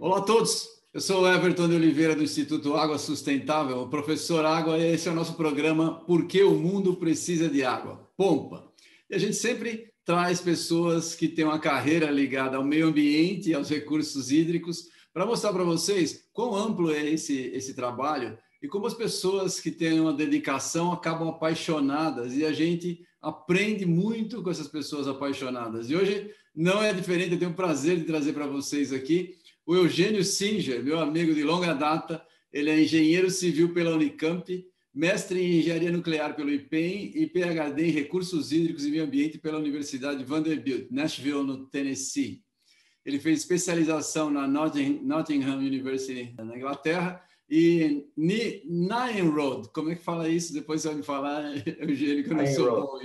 Olá a todos, eu sou o Everton de Oliveira do Instituto Água Sustentável, o professor Água, e esse é o nosso programa Por que o Mundo Precisa de Água? Pompa. E a gente sempre traz pessoas que têm uma carreira ligada ao meio ambiente e aos recursos hídricos para mostrar para vocês quão amplo é esse, esse trabalho e como as pessoas que têm uma dedicação acabam apaixonadas e a gente aprende muito com essas pessoas apaixonadas. E hoje não é diferente, eu tenho o prazer de trazer para vocês aqui o Eugênio Singer, meu amigo de longa data. Ele é engenheiro civil pela Unicamp, mestre em engenharia nuclear pelo IPEM e PhD em recursos hídricos e meio ambiente pela Universidade Vanderbilt, Nashville, no Tennessee. Ele fez especialização na Nottingham University, na Inglaterra, e Nine Road, como é que fala isso? Depois você vai me falar, Eugênio, que eu não sou bom.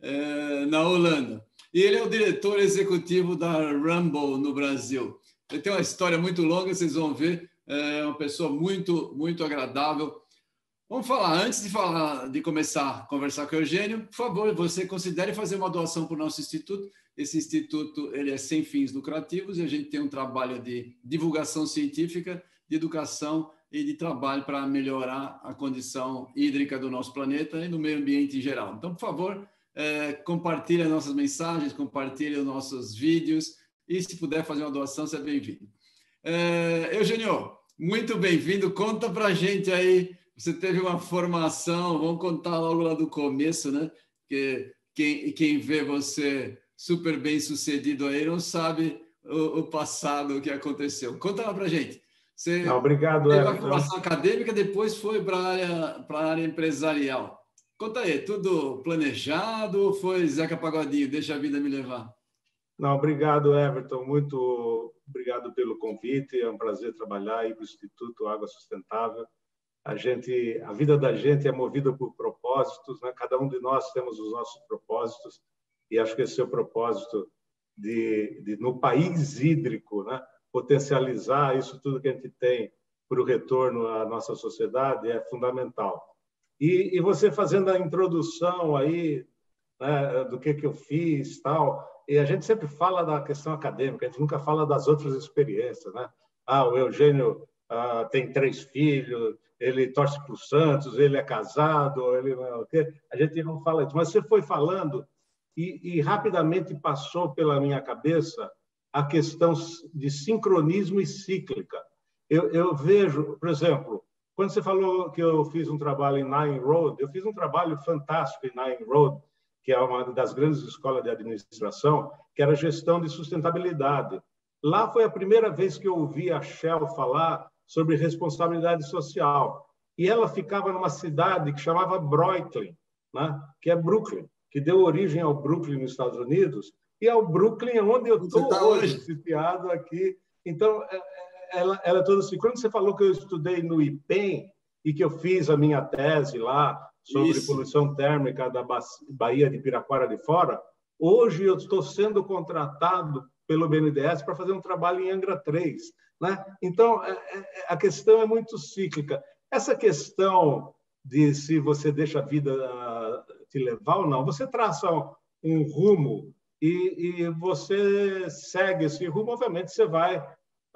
É, na Holanda. E ele é o diretor executivo da Rumble no Brasil. Ele tem uma história muito longa, vocês vão ver. É uma pessoa muito, muito agradável. Vamos falar, antes de falar, de começar a conversar com o Eugênio, por favor, você considere fazer uma doação para o nosso instituto. Esse instituto ele é sem fins lucrativos e a gente tem um trabalho de divulgação científica, de educação e de trabalho para melhorar a condição hídrica do nosso planeta e do meio ambiente em geral. Então, por favor, é, compartilhe as nossas mensagens, compartilhe os nossos vídeos e se puder fazer uma doação, seja bem-vindo. É, Eugênio, muito bem-vindo. Conta para a gente aí você teve uma formação, vamos contar logo lá do começo, né? Que quem, quem vê você super bem sucedido aí não sabe o, o passado, o que aconteceu. Conta lá para gente. Você não, obrigado, teve uma formação acadêmica, depois foi para a área, área empresarial. Conta aí, tudo planejado ou foi Zeca Pagodinho, deixa a vida me levar? Não, obrigado, Everton. Muito obrigado pelo convite. É um prazer trabalhar aí para o Instituto Água Sustentável a gente, a vida da gente é movida por propósitos, né? Cada um de nós temos os nossos propósitos e acho que esse é o propósito de, de no país hídrico, né? Potencializar isso tudo que a gente tem para o retorno à nossa sociedade é fundamental. E, e você fazendo a introdução aí né, do que que eu fiz, tal, e a gente sempre fala da questão acadêmica, a gente nunca fala das outras experiências, né? Ah, o Eugênio ah, tem três filhos, ele torce para o Santos, ele é casado, ele é. A gente não fala isso. Mas você foi falando e, e rapidamente passou pela minha cabeça a questão de sincronismo e cíclica. Eu, eu, vejo, por exemplo, quando você falou que eu fiz um trabalho em Nine Road, eu fiz um trabalho fantástico em Nine Road, que é uma das grandes escolas de administração, que era gestão de sustentabilidade. Lá foi a primeira vez que eu ouvi a Shell falar sobre responsabilidade social. E ela ficava numa cidade que chamava Brooklyn, né? que é Brooklyn, que deu origem ao Brooklyn nos Estados Unidos, e ao Brooklyn onde eu estou tá hoje, sitiado aqui. Então, é, é, ela, ela é toda assim. Quando você falou que eu estudei no IPEM e que eu fiz a minha tese lá sobre Isso. poluição térmica da Baía de Piraquara de Fora, hoje eu estou sendo contratado pelo BNDES para fazer um trabalho em Angra 3. Né? Então, é, é, a questão é muito cíclica. Essa questão de se você deixa a vida ah, te levar ou não, você traça um rumo e, e você segue esse rumo, obviamente você vai.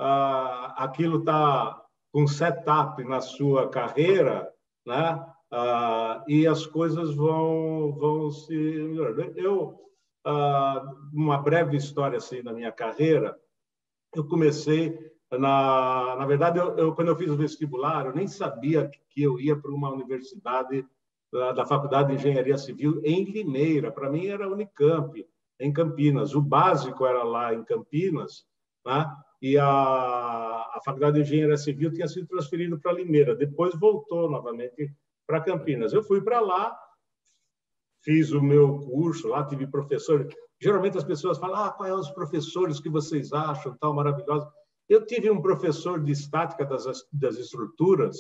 Uh, aquilo está com setup na sua carreira, né? Uh, e as coisas vão, vão se melhorando. Eu, uh, uma breve história assim da minha carreira, eu comecei na, na verdade, eu, eu, quando eu fiz o vestibular, eu nem sabia que eu ia para uma universidade da, da Faculdade de Engenharia Civil em Limeira. Para mim era Unicamp, em Campinas. O básico era lá em Campinas, né? e a, a Faculdade de Engenharia Civil tinha sido transferida para Limeira. Depois voltou novamente para Campinas. Eu fui para lá, fiz o meu curso lá, tive professor. Geralmente as pessoas falam: ah, quais são os professores que vocês acham, tal, maravilhosos. Eu tive um professor de estática das, das estruturas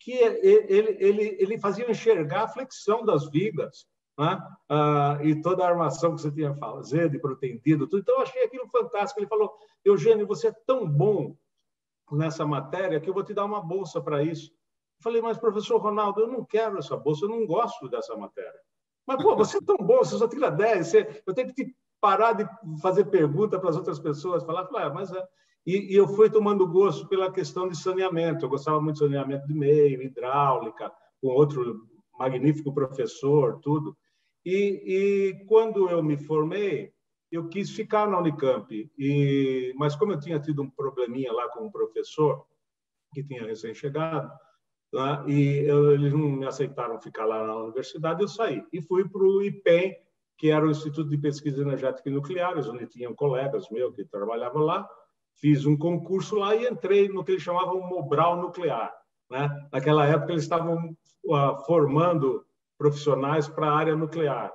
que ele, ele, ele fazia enxergar a flexão das vigas né? e toda a armação que você tinha que fazer, de protendido, tudo. Então, eu achei aquilo fantástico. Ele falou, Eugênio, você é tão bom nessa matéria que eu vou te dar uma bolsa para isso. falei, mas professor Ronaldo, eu não quero essa bolsa, eu não gosto dessa matéria. Mas, pô, você é tão bom, você só tira 10, você... eu tenho que te parar de fazer pergunta para as outras pessoas, falar ah, mas é... E, e, eu fui tomando gosto pela questão de saneamento. Eu gostava muito de saneamento de meio, hidráulica, com outro magnífico professor, tudo. E, e quando eu me formei, eu quis ficar na Unicamp. E, mas como eu tinha tido um probleminha lá com um professor que tinha recém-chegado, né, e eu, eles não me aceitaram ficar lá na universidade, eu saí. E fui para o IPEM, que era o Instituto de Pesquisa Energética e Nucleares, onde tinham colegas meus que trabalhavam lá. Fiz um concurso lá e entrei no que eles chamavam Mobral Nuclear. Né? Naquela época, eles estavam uh, formando profissionais para a área nuclear.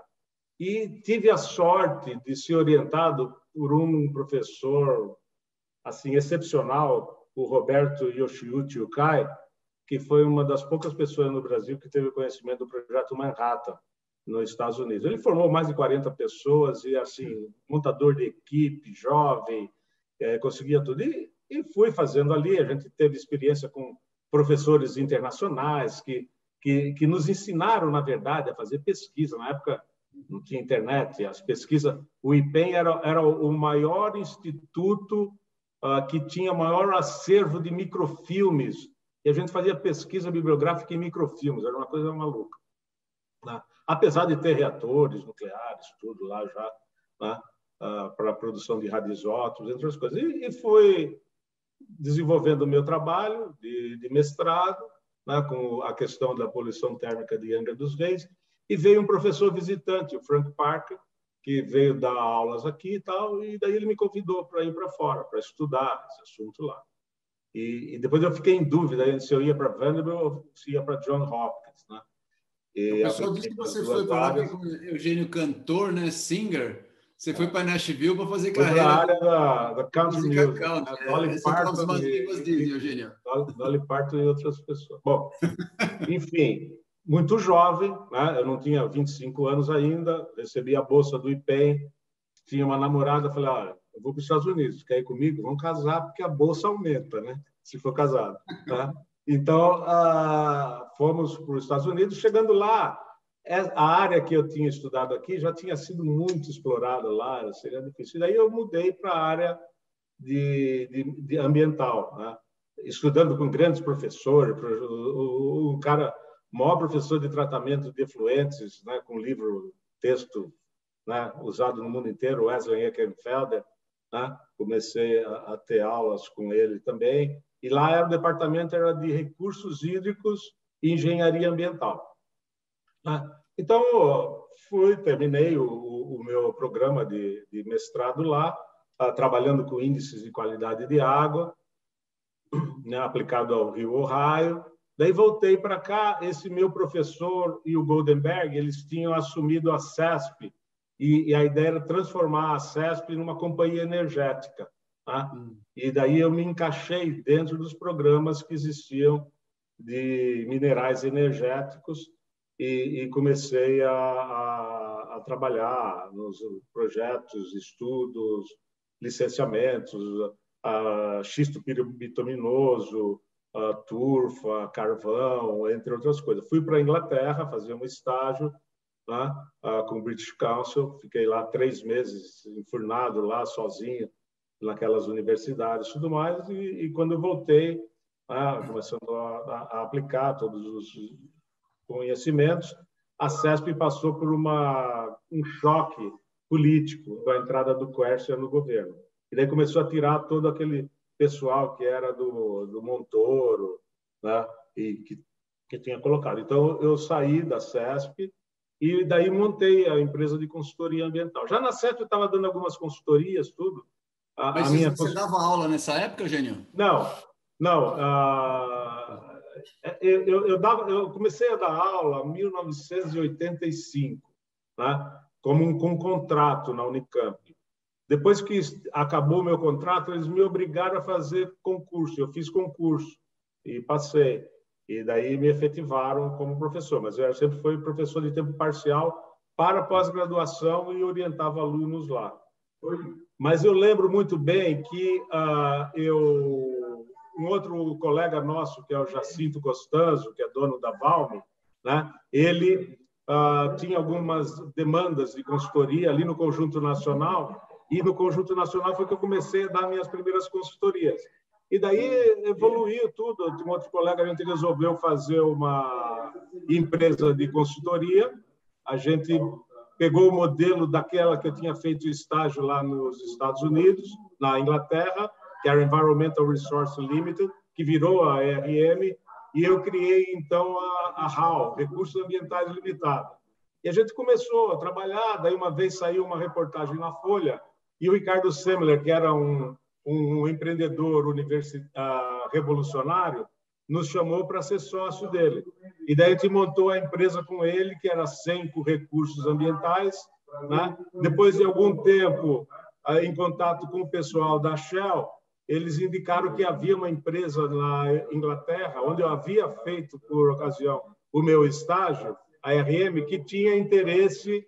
E tive a sorte de ser orientado por um professor assim excepcional, o Roberto Yoshiuchi Ukai, que foi uma das poucas pessoas no Brasil que teve conhecimento do projeto Manhattan nos Estados Unidos. Ele formou mais de 40 pessoas e assim montador de equipe, jovem, é, conseguia tudo e, e fui fazendo ali. A gente teve experiência com professores internacionais que, que, que nos ensinaram, na verdade, a fazer pesquisa. Na época não tinha internet, as pesquisas. O IPEM era, era o maior instituto uh, que tinha maior acervo de microfilmes. E a gente fazia pesquisa bibliográfica em microfilmes, era uma coisa maluca. Né? Apesar de ter reatores nucleares, tudo lá já, né? uh, para a produção de radioisótopos, entre outras coisas. E, e foi desenvolvendo o meu trabalho de, de mestrado, né, com a questão da poluição térmica de Angra dos Reis, e veio um professor visitante, o Frank Parker, que veio dar aulas aqui e tal, e daí ele me convidou para ir para fora, para estudar esse assunto lá. E, e, depois eu fiquei em dúvida se eu ia para Vanderbilt ou se ia para John Hopkins, né? E o pessoal disse que você foi para Eugênio Cantor, né? Singer. Você foi para Nashville para fazer carreira. Na área da, da country music. Country, né? Dolly, é, Parton e, dizem, Eugênio. Dolly Parton e outras pessoas. Bom, enfim, muito jovem, né? eu não tinha 25 anos ainda, recebi a bolsa do IPEM, tinha uma namorada, falei, ah, eu vou para os Estados Unidos, quer ir comigo? Vamos casar, porque a bolsa aumenta, né? se for casado. Tá? Então, ah, fomos para os Estados Unidos, chegando lá, é, a área que eu tinha estudado aqui já tinha sido muito explorada lá, seria difícil. Daí eu mudei para a área de, de, de ambiental, né? estudando com grandes professores, um cara, maior professor de tratamento de efluentes, né? com livro, texto né? usado no mundo inteiro, Wesley Eckenfelder. Né? Comecei a, a ter aulas com ele também. E lá era o departamento era de recursos hídricos e engenharia ambiental. Né? Então, fui, terminei o, o meu programa de, de mestrado lá, uh, trabalhando com índices de qualidade de água, né, aplicado ao Rio Ohio. Daí voltei para cá, esse meu professor e o Goldenberg, eles tinham assumido a CESP, e, e a ideia era transformar a CESP numa companhia energética. Tá? Hum. E daí eu me encaixei dentro dos programas que existiam de minerais energéticos, e, e comecei a, a, a, trabalhar nos projetos, estudos, licenciamentos, a xisto bituminoso, a turfa, carvão, entre outras coisas. Fui para a Inglaterra fazer um estágio né, com o British Council, fiquei lá três meses enfurnado lá sozinho naquelas universidades e tudo mais, e, e quando eu voltei, né, começando a, a, aplicar todos os conhecimentos, a CESP passou por uma, um choque político da entrada do Quercia no governo. E daí começou a tirar todo aquele pessoal que era do, do Montoro, né? e que, que tinha colocado. Então, eu saí da CESP e daí montei a empresa de consultoria ambiental. Já na CESP eu estava dando algumas consultorias, tudo. A, Mas a minha... você dava aula nessa época, Eugênio? Não, não. Eu, eu, eu, dava, eu comecei a dar aula em 1985, né? como um, com um contrato na Unicamp. Depois que acabou o meu contrato, eles me obrigaram a fazer concurso. Eu fiz concurso e passei. E daí me efetivaram como professor. Mas eu sempre fui professor de tempo parcial para pós-graduação e orientava alunos lá. Mas eu lembro muito bem que uh, eu um outro colega nosso, que é o Jacinto Costanzo, que é dono da Valme, né? ele uh, tinha algumas demandas de consultoria ali no Conjunto Nacional, e no Conjunto Nacional foi que eu comecei a dar minhas primeiras consultorias. E daí evoluiu tudo. Um outro colega, a gente resolveu fazer uma empresa de consultoria. A gente pegou o modelo daquela que eu tinha feito estágio lá nos Estados Unidos, na Inglaterra, que era Environmental Resource Limited, que virou a ERM, e eu criei, então, a, a HAL, Recursos Ambientais Limitados. E a gente começou a trabalhar, daí uma vez saiu uma reportagem na Folha, e o Ricardo Semler, que era um, um empreendedor uh, revolucionário, nos chamou para ser sócio dele. E daí a gente montou a empresa com ele, que era 100 recursos ambientais. Né? Depois de algum tempo, uh, em contato com o pessoal da Shell, eles indicaram que havia uma empresa na Inglaterra, onde eu havia feito, por ocasião, o meu estágio, a RM, que tinha interesse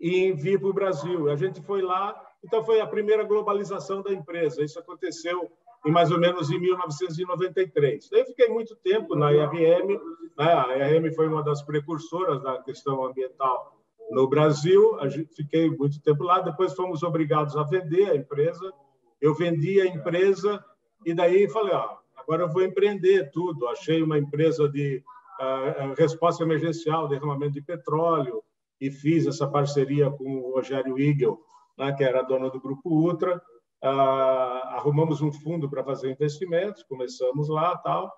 em vir para o Brasil. A gente foi lá então, foi a primeira globalização da empresa. Isso aconteceu em mais ou menos em 1993. Daí fiquei muito tempo na IRM. Né? A IRM foi uma das precursoras da questão ambiental no Brasil. Fiquei muito tempo lá. Depois fomos obrigados a vender a empresa. Eu vendi a empresa e daí falei, ó, agora eu vou empreender tudo. Achei uma empresa de uh, resposta emergencial, derramamento de petróleo e fiz essa parceria com o Rogério Igel né, que era dona do Grupo Ultra. Ah, arrumamos um fundo para fazer investimentos, começamos lá tal.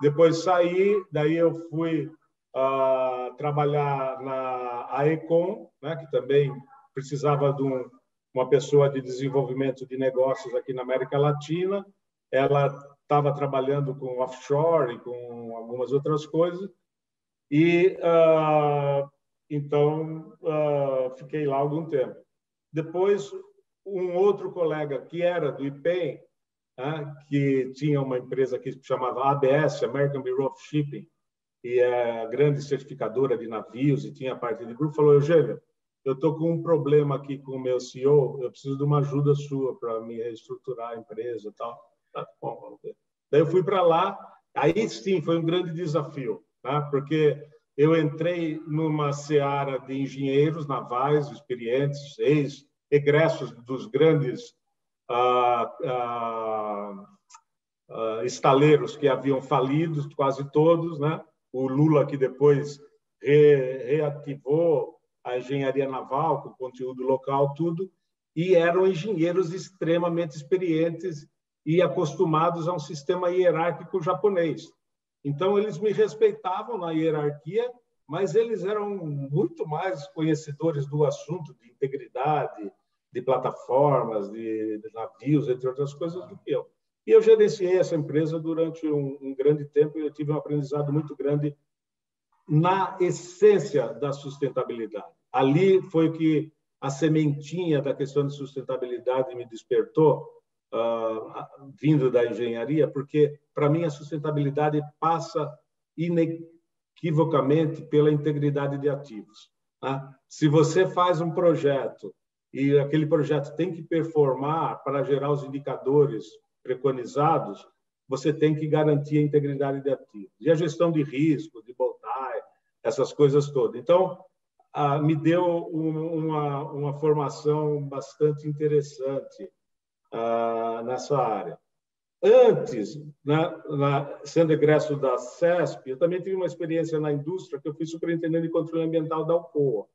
Depois saí, daí eu fui ah, trabalhar na AECOM, né, que também precisava de um, uma pessoa de desenvolvimento de negócios aqui na América Latina. Ela estava trabalhando com offshore e com algumas outras coisas. E uh, então uh, fiquei lá algum tempo. Depois, um outro colega que era do IPEM, né, que tinha uma empresa que se chamava ABS, American Bureau of Shipping, e é grande certificadora de navios e tinha parte de grupo, falou, Eugênio, eu estou com um problema aqui com o meu CEO, eu preciso de uma ajuda sua para me reestruturar a empresa e tal. Tá bom, vamos ver. Daí eu fui para lá, aí sim foi um grande desafio, né? porque eu entrei numa seara de engenheiros navais experientes, ex-egressos dos grandes ah, ah, ah, estaleiros que haviam falido, quase todos, né? O Lula que depois re, reativou a engenharia naval com conteúdo local, tudo, e eram engenheiros extremamente experientes e acostumados a um sistema hierárquico japonês. Então, eles me respeitavam na hierarquia, mas eles eram muito mais conhecedores do assunto de integridade, de plataformas, de, navios, entre outras coisas, do que eu. E eu gerenciei essa empresa durante um, um grande tempo e eu tive um aprendizado muito grande na essência da sustentabilidade. Ali foi que a sementinha da questão de sustentabilidade me despertou uh, vindo da engenharia, porque, para mim, a sustentabilidade passa inequivocamente pela integridade de ativos. Tá? Se você faz um projeto e aquele projeto tem que performar para gerar os indicadores preconizados, você tem que garantir a integridade de ativos. E a gestão de risco, de voltar, essas coisas todas. Então, ah, me deu uma, uma formação bastante interessante ah, nessa área. Antes, na, na, sendo egresso da CESP, eu também tive uma experiência na indústria, que eu fui superintendente de controle ambiental da Alcoa,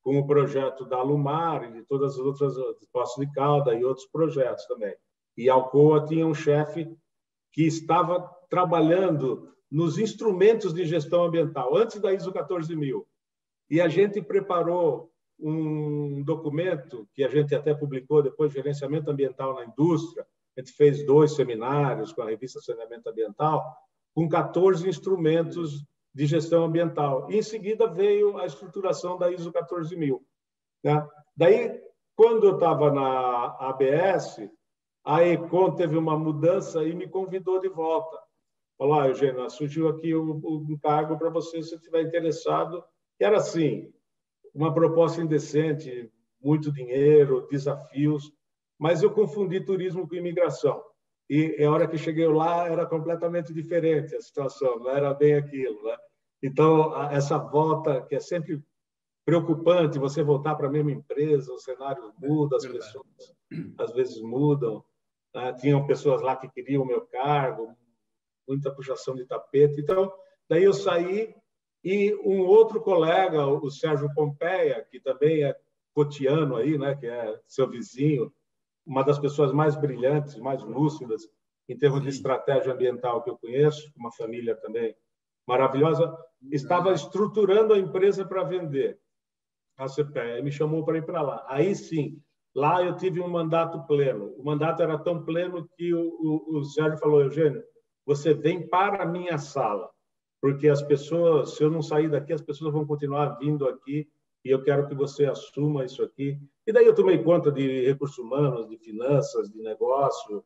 com o projeto da Alumar e de todas as outras, Poços de Calda e outros projetos também. E a Alcoa tinha um chefe que estava trabalhando nos instrumentos de gestão ambiental, antes da ISO 14000. E a gente preparou um documento que a gente até publicou depois, Gerenciamento Ambiental na Indústria. A gente fez dois seminários com a revista Saneamento Ambiental, com 14 instrumentos de gestão ambiental. E, em seguida, veio a estruturação da ISO 14000. Né? Daí, quando eu estava na ABS, a Econ teve uma mudança e me convidou de volta. Falou, ah, Eugênio, surgiu aqui um, cargo para você, se estiver interessado. Era assim, uma proposta indecente, muito dinheiro, desafios, mas eu confundi turismo com imigração. e a hora que cheguei lá era completamente diferente a situação, não era bem aquilo. Né? Então, essa volta, que é sempre preocupante, você voltar para a mesma empresa, o cenário muda, as Verdade. pessoas às vezes mudam. Né? Tinham pessoas lá que queriam o meu cargo, muita puxação de tapete. Então, daí eu saí e um outro colega, o Sérgio Pompeia, que também é cotiano aí, né, que é seu vizinho, uma das pessoas mais brilhantes, mais lúcidas em termos de estratégia ambiental que eu conheço, uma família também maravilhosa, estava estruturando a empresa para vender a CPE, me chamou para ir para lá. Aí sim, lá eu tive um mandato pleno. O mandato era tão pleno que o, o, o Sérgio falou, Eugênio, você vem para a minha sala, porque as pessoas, se eu não sair daqui, as pessoas vão continuar vindo aqui e eu quero que você assuma isso aqui. E daí eu tomei conta de recursos humanos, de finanças, de negócio,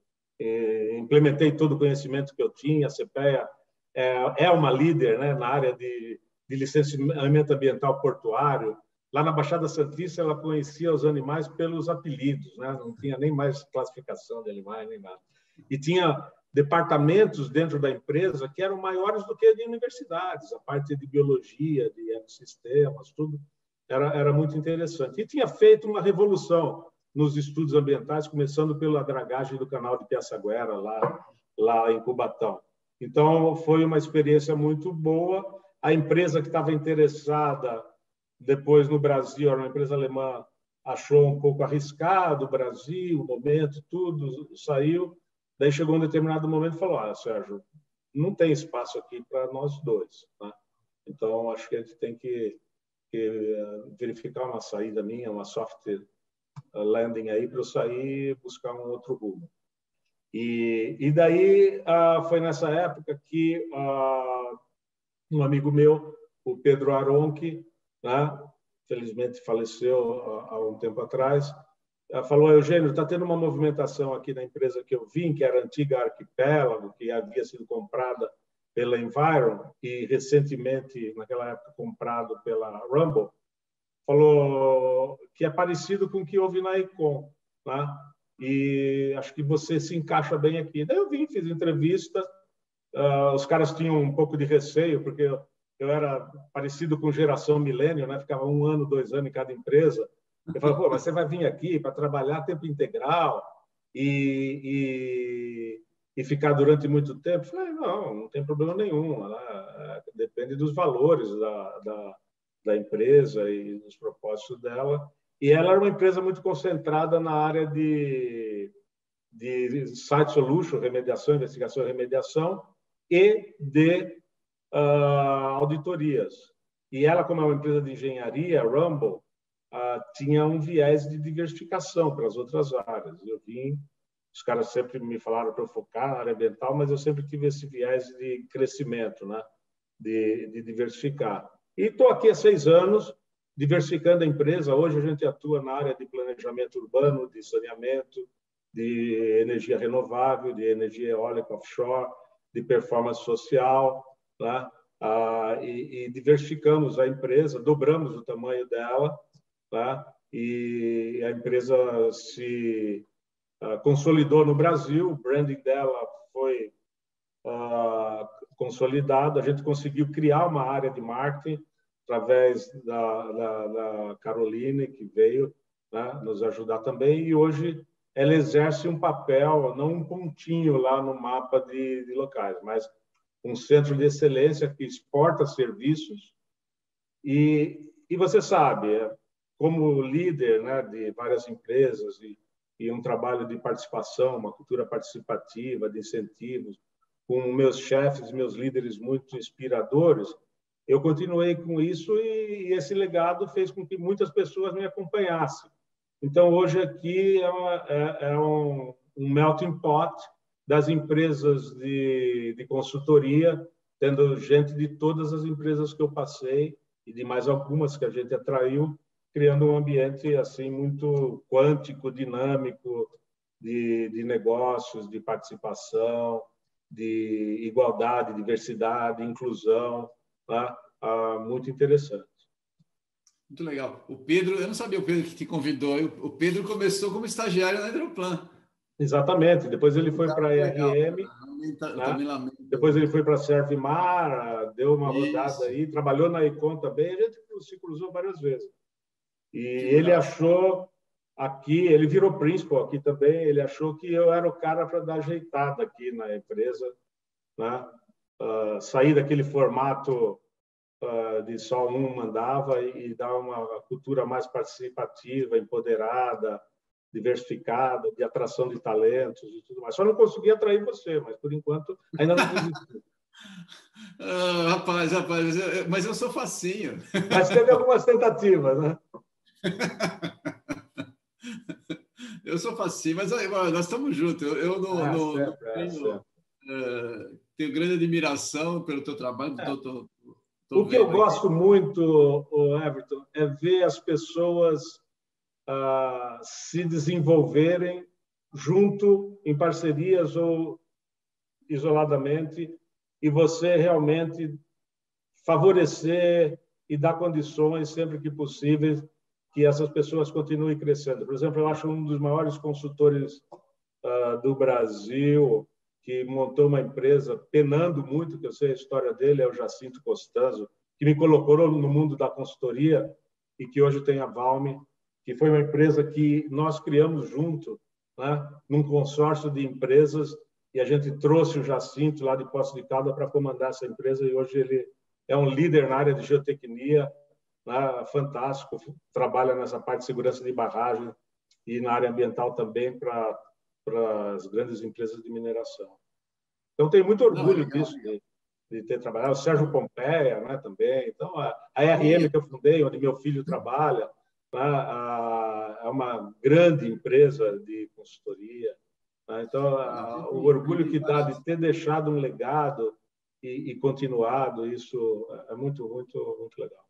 implementei todo o conhecimento que eu tinha. A CPEA é, é uma líder né, na área de, de licenciamento ambiental portuário. Lá na Baixada Santista, ela conhecia os animais pelos apelidos, né? não tinha nem mais classificação de animais, nem nada. E tinha departamentos dentro da empresa que eram maiores do que de universidades, a parte de biologia, de ecossistemas, tudo era, era muito interessante. E tinha feito uma revolução nos estudos ambientais, começando pela dragagem do canal de Piaçaguera, lá, lá em Cubatão. Então, foi uma experiência muito boa. A empresa que estava interessada depois no Brasil, era uma empresa alemã, achou um pouco arriscado o Brasil, o momento, tudo, saiu. Daí chegou um determinado momento e falou: Ah, Sérgio, não tem espaço aqui para nós dois. Né? Então, acho que a gente tem que eh, verificar uma saída minha, uma soft eh, landing aí para eu sair e buscar um outro rumo. E, e daí ah, foi nessa época que ah, um amigo meu, o Pedro Aronchi, né, felizmente faleceu há, há um tempo atrás, falou, Eugênio, está tendo uma movimentação aqui na empresa que eu vim, que era antiga Arquipélago, que havia sido comprada pela Environ e recentemente, naquela época, comprado pela Rumble, falou que é parecido com o que houve na Econ, né? E acho que você se encaixa bem aqui. Daí eu vim, fiz entrevista, uh, os caras tinham um pouco de receio, porque eu era parecido com geração milênio, né? Ficava um ano, dois anos em cada empresa. Eu falei, pô, mas você vai vir aqui para trabalhar tempo integral e, e e ficar durante muito tempo? Falei, não, não tem problema nenhum. Né? Depende dos valores da, da, da, empresa e dos propósitos dela. E ela era uma empresa muito concentrada na área de, de site solution, remediação, investigação e remediação, e de uh, auditorias. E ela, como é uma empresa de engenharia, Rumble, uh, tinha um viés de diversificação para as outras áreas. Eu vim os caras sempre me falaram para eu focar na área ambiental, mas eu sempre tive esse viés de crescimento, né? de, de diversificar. E estou aqui há seis anos, diversificando a empresa. Hoje a gente atua na área de planejamento urbano, de saneamento, de energia renovável, de energia eólica offshore, de performance social, né? Ah, e, e, diversificamos a empresa, dobramos o tamanho dela, né? e a empresa se ah, consolidou no Brasil, o branding dela foi uh, consolidado, a gente conseguiu criar uma área de marketing através da, da, da Caroline, que veio né, nos ajudar também, e hoje ela exerce um papel, não um pontinho lá no mapa de, de locais, mas um centro de excelência que exporta serviços. E, e você sabe, é, como líder né, de várias empresas e e um trabalho de participação, uma cultura participativa, de incentivos, com meus chefes, meus líderes muito inspiradores, eu continuei com isso e, esse legado fez com que muitas pessoas me acompanhassem. Então, hoje aqui é, uma, é, é um, um, melting pot das empresas de, de consultoria, tendo gente de todas as empresas que eu passei e de mais algumas que a gente atraiu, criando um ambiente assim muito quântico, dinâmico de, de negócios, de participação, de igualdade, diversidade, inclusão, tá? ah, muito interessante. Muito legal. O Pedro, eu não sabia o Pedro que te convidou. O Pedro começou como estagiário na Hidroplan. Exatamente. Depois ele foi para a IRM. Né? Depois ele foi para a Servimar, deu uma Isso. rodada aí, trabalhou na Econ também. A gente se cruzou várias vezes. E ele achou aqui, ele virou principal aqui também. Ele achou que eu era o cara para dar ajeitada aqui na empresa, né? Uh, sair daquele formato uh, de só um mandava e, e dar uma cultura mais participativa, empoderada, diversificada, de atração de talentos e tudo mais. Só não consegui atrair você, mas por enquanto ainda não desisti. ah, rapaz, rapaz, mas eu sou facinho. Mas teve algumas tentativas, né? eu sou facinho, mas nós estamos juntos. Eu, eu não, ah, não, certo, é, tenho, uh, tenho, grande admiração pelo teu trabalho. É. Tô, tô, tô o que eu gosto muito, Everton, é ver as pessoas uh, se desenvolverem junto, em parcerias ou isoladamente, e você realmente favorecer e dar condições, sempre que possível, que essas pessoas continuem crescendo. Por exemplo, eu acho um dos maiores consultores uh, do Brasil que montou uma empresa, penando muito, que eu sei a história dele, é o Jacinto Costanzo, que me colocou no mundo da consultoria e que hoje tem a Valme, que foi uma empresa que nós criamos junto, né, num consórcio de empresas, e a gente trouxe o Jacinto lá de Poço de Calda para comandar essa empresa, e hoje ele é um líder na área de geotecnia, né, fantástico, trabalha nessa parte de segurança de barragem e na área ambiental também para as grandes empresas de mineração. Então, tenho muito orgulho Não, disso, de, de, ter trabalhado. O Sérgio Pompeia né, também. Então, a, a RM que eu fundei, onde meu filho trabalha, né? é uma grande empresa de consultoria. Né? Então, o orgulho que dá de ter deixado um legado e, e continuado, isso é muito, muito, muito legal.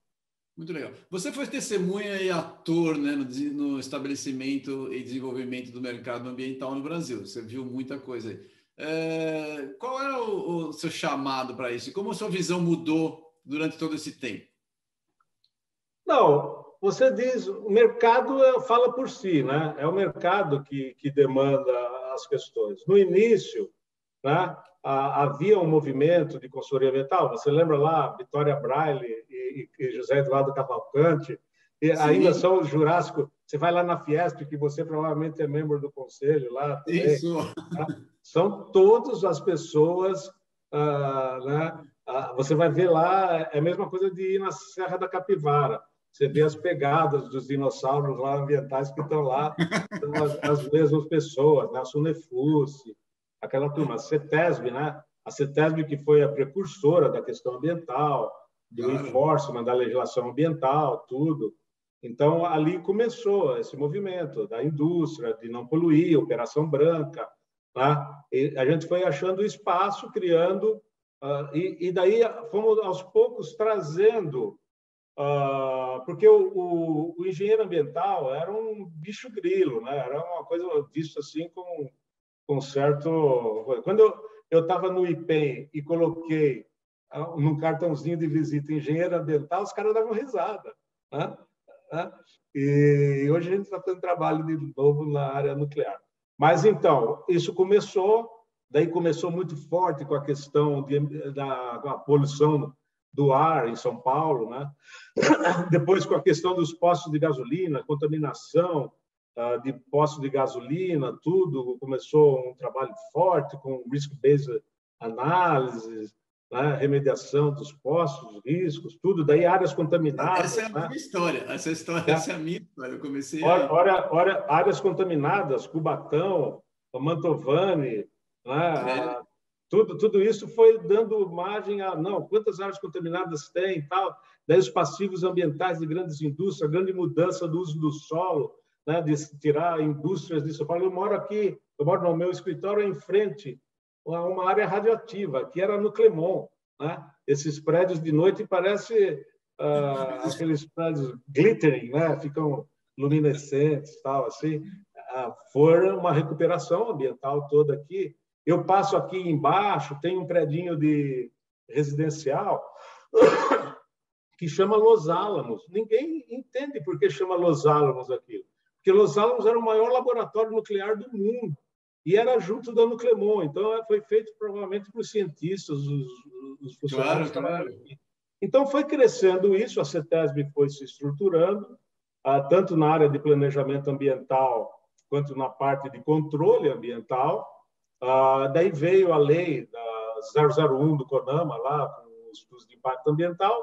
Muito legal. Você foi testemunha e ator né, no, no, estabelecimento e desenvolvimento do mercado ambiental no Brasil. Você viu muita coisa aí. É, qual era o, o seu chamado para isso? Como a sua visão mudou durante todo esse tempo? Não, você diz, o mercado é, fala por si, né? É o mercado que, que demanda as questões. No início, né, havia um movimento de consultoria ambiental. Você lembra lá, Vitória Braille e, e José Eduardo Cavalcante, e ainda são Jurássico. Você vai lá na Fiesp, que você provavelmente é membro do conselho lá. Também, Isso. Né? São todas as pessoas, ah, né? Ah, você vai ver lá, é a mesma coisa de ir na Serra da Capivara você vê as pegadas dos dinossauros lá ambientais que estão lá, são as, as mesmas pessoas, né? a Sunefus, aquela turma, a CETESB, né? A CETESB que foi a precursora da questão ambiental, do claro. enforcement da legislação ambiental, tudo. Então, ali começou esse movimento da indústria, de não poluir, Operação Branca. Tá? A gente foi achando espaço, criando, uh, e, e daí fomos aos poucos trazendo Uh, porque o, o, o, engenheiro ambiental era um bicho grilo, né? Era uma coisa vista assim com, com certo. Quando eu estava no IPEM e coloquei num cartãozinho de visita engenheiro ambiental, os caras davam risada, né? E hoje a gente está fazendo trabalho de novo na área nuclear. Mas então isso começou, daí começou muito forte com a questão de, da, da poluição do ar em São Paulo, né? Depois com a questão dos postos de gasolina, contaminação uh, de postos de gasolina, tudo começou um trabalho forte com risk-based analysis, né? remediação dos postos, riscos, tudo. Daí áreas contaminadas. Essa é a né? minha história. Essa história, é. essa é a minha história. Eu comecei. Ora, ora, ora áreas contaminadas, Cubatão, Mantovani, né? É tudo, tudo isso foi dando margem a, não, quantas áreas contaminadas tem e tal. Daí os passivos ambientais de grandes indústrias, grande mudança do uso do solo, né, de tirar indústrias de São Paulo. Eu moro aqui, eu moro no meu escritório em frente a uma área radioativa, que era no Clemon. Né? Esses prédios de noite parecem uh, aqueles prédios glittering, né? ficam luminescentes tal, assim. Uh, foram uma recuperação ambiental toda aqui, eu passo aqui embaixo, tem um predinho de residencial que chama Los Alamos. Ninguém entende por que chama Los Alamos aquilo. Porque Los Alamos era o maior laboratório nuclear do mundo. E era junto da Nuclemon. Então, foi feito provavelmente por cientistas, os, os funcionários. Claro, claro. Então, foi crescendo isso, a CETESB foi se estruturando, ah, tanto na área de planejamento ambiental quanto na parte de controle ambiental. Ah, daí veio a lei da 001 do CONAMA, lá, com os estudos de impacto ambiental,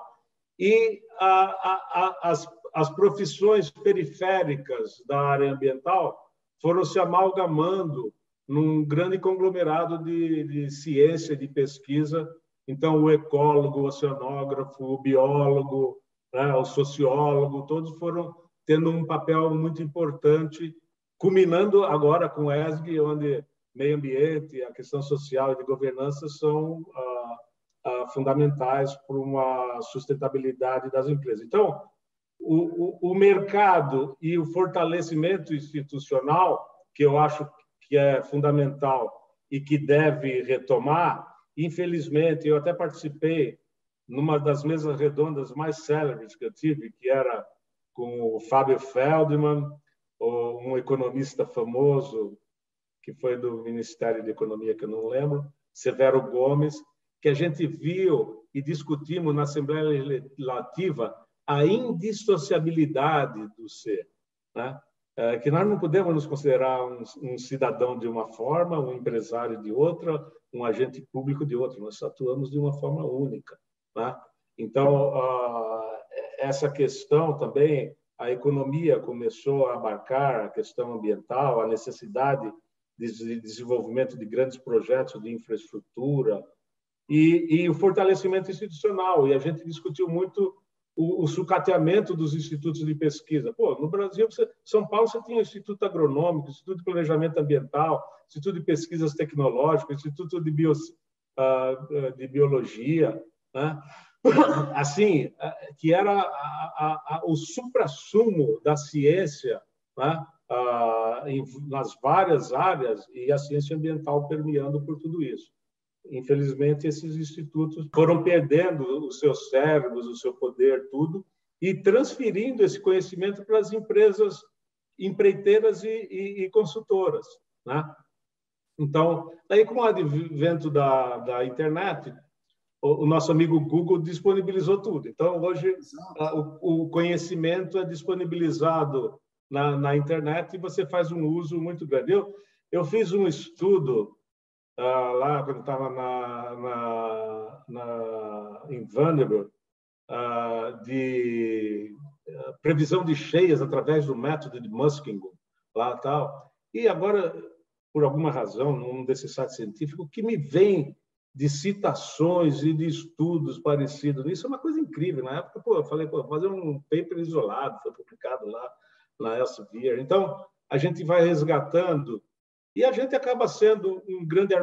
e a, a, a, as, as profissões periféricas da área ambiental foram se amalgamando num grande conglomerado de, de ciência, de pesquisa. Então, o ecólogo, o oceanógrafo, o biólogo, né, o sociólogo, todos foram tendo um papel muito importante, culminando agora com o ESG, onde meio ambiente, a questão social e de governança são ah, ah, fundamentais para uma sustentabilidade das empresas. Então, o, o, o mercado e o fortalecimento institucional, que eu acho que é fundamental e que deve retomar, infelizmente, eu até participei numa das mesas redondas mais célebres que eu tive, que era com o Fábio Feldman, um economista famoso que foi do Ministério da Economia, que eu não lembro, Severo Gomes, que a gente viu e discutimos na Assembleia Legislativa a indissociabilidade do ser, né? É, que nós não podemos nos considerar um, um, cidadão de uma forma, um empresário de outra, um agente público de outra. Nós atuamos de uma forma única. Né? Então, essa questão também, a economia começou a abarcar a questão ambiental, a necessidade de desenvolvimento de grandes projetos de infraestrutura e, e o fortalecimento institucional. E a gente discutiu muito o, o, sucateamento dos institutos de pesquisa. Pô, no Brasil, você, São Paulo, você tinha o Instituto Agronômico, Instituto de Planejamento Ambiental, Instituto de Pesquisas Tecnológicas, Instituto de, Bio, uh, de Biologia, né? assim, que era a, a, a, o suprassumo da ciência né? em, nas várias áreas e a ciência ambiental permeando por tudo isso. Infelizmente, esses institutos foram perdendo os seus cérebros, o seu poder, tudo, e transferindo esse conhecimento para as empresas empreiteiras e, e, e consultoras. Né? Então, aí com o advento da, da internet, o, o, nosso amigo Google disponibilizou tudo. Então, hoje, a, o, o, conhecimento é disponibilizado na, na, internet e você faz um uso muito grande. Eu, eu fiz um estudo uh, lá quando estava na, na, na, em Vanderbilt, uh, de uh, previsão de cheias através do método de Muskingum, lá tal. E agora, por alguma razão, num desses sites científicos, que me vem de citações e de estudos parecidos isso é uma coisa incrível. Na época, pô, eu falei, pô, fazer um paper isolado, foi publicado lá na Elsevier. Então, a gente vai resgatando e a gente acaba sendo um grande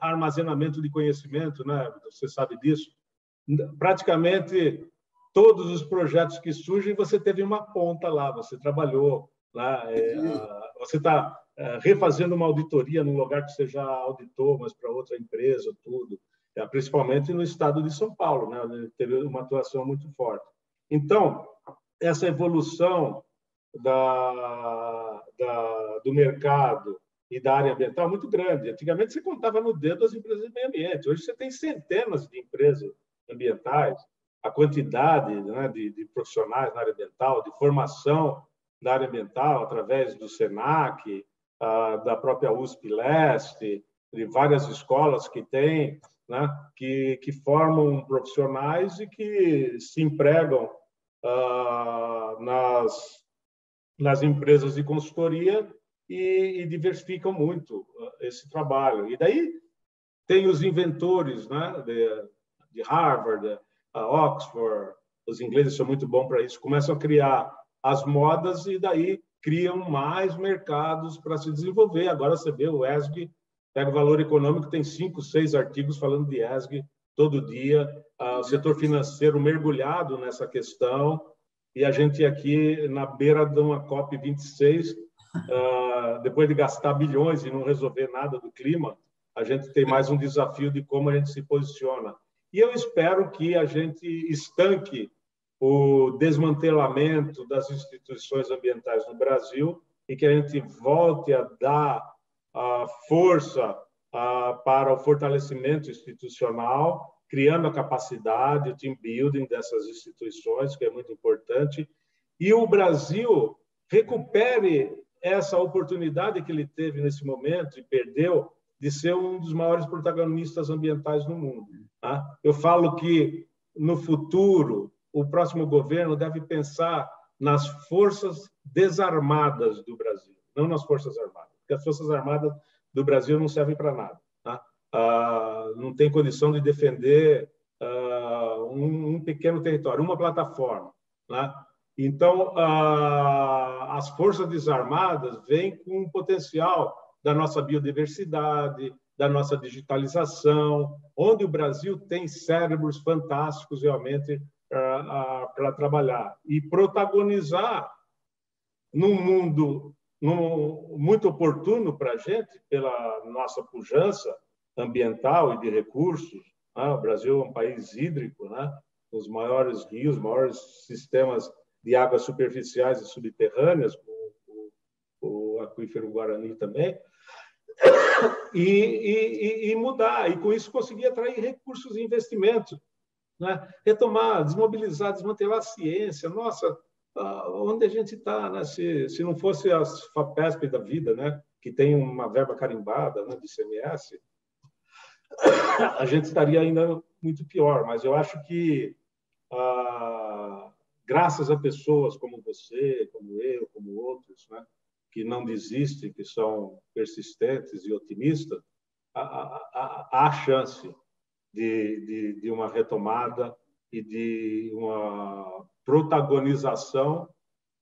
armazenamento de conhecimento, né? Você sabe disso. Praticamente todos os projetos que surgem, você teve uma ponta lá, você trabalhou lá, é, você está é, refazendo uma auditoria num lugar que você já auditou, mas para outra empresa, tudo. É, principalmente no estado de São Paulo, né? Teve uma atuação muito forte. Então, essa evolução da, da, do mercado, e da área ambiental muito grande. Antigamente você contava no dedo as empresas de meio ambiente. Hoje você tem centenas de empresas ambientais. A quantidade né, de, de, profissionais na área ambiental, de formação na área ambiental, através do SENAC, ah, da própria USP Leste, de várias escolas que tem, né, que, que formam profissionais e que se empregam ah, nas, nas empresas de consultoria e, e diversificam muito uh, esse trabalho. E daí tem os inventores né, de, de Harvard, a Oxford, os ingleses são muito bons para isso, começam a criar as modas e daí criam mais mercados para se desenvolver. Agora você vê o ESG, pega o valor econômico, tem cinco, seis artigos falando de ESG todo dia, uh, o setor financeiro mergulhado nessa questão, e a gente aqui na beira de uma COP 26 uh, depois de gastar bilhões e não resolver nada do clima, a gente tem mais um desafio de como a gente se posiciona. E eu espero que a gente estanque o desmantelamento das instituições ambientais no Brasil e que a gente volte a dar força para o fortalecimento institucional, criando a capacidade, o team building dessas instituições, que é muito importante, e o Brasil recupere essa oportunidade que ele teve nesse momento e perdeu de ser um dos maiores protagonistas ambientais no mundo. Tá? Eu falo que no futuro o próximo governo deve pensar nas forças desarmadas do Brasil, não nas forças armadas, porque as forças armadas do Brasil não servem para nada. Tá? Ah, não tem condição de defender ah, um, um, pequeno território, uma plataforma. Tá? Então, as forças desarmadas vêm com um potencial da nossa biodiversidade, da nossa digitalização, onde o Brasil tem cérebros fantásticos realmente para trabalhar e protagonizar num mundo num, muito oportuno para a gente, pela nossa pujança ambiental e de recursos. Né? O Brasil é um país hídrico, né? os maiores rios, maiores sistemas de águas superficiais e subterrâneas, o, o, o aquífero Guarani também, e, e, e, mudar, e com isso conseguir atrair recursos e investimentos, né? retomar, desmobilizar, desmantelar a ciência. Nossa, onde a gente está, né? se, se não fosse as FAPESP da vida, né? que tem uma verba carimbada né? de CMS, a gente estaria ainda muito pior. Mas eu acho que, ah, graças a pessoas como você, como eu, como outros, né? que não desistem, que são persistentes e otimistas, há, chance de, de, de uma retomada e de uma protagonização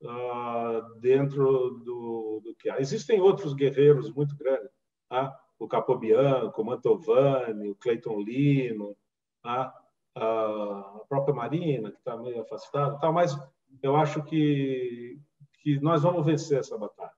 uh, dentro do, do, que há. Existem outros guerreiros muito grandes, tá? o Capobianco, o Mantovani, o Cleiton Lino, tá? A própria Marina, que está meio afastada, tá? mas eu acho que, que nós vamos vencer essa batalha.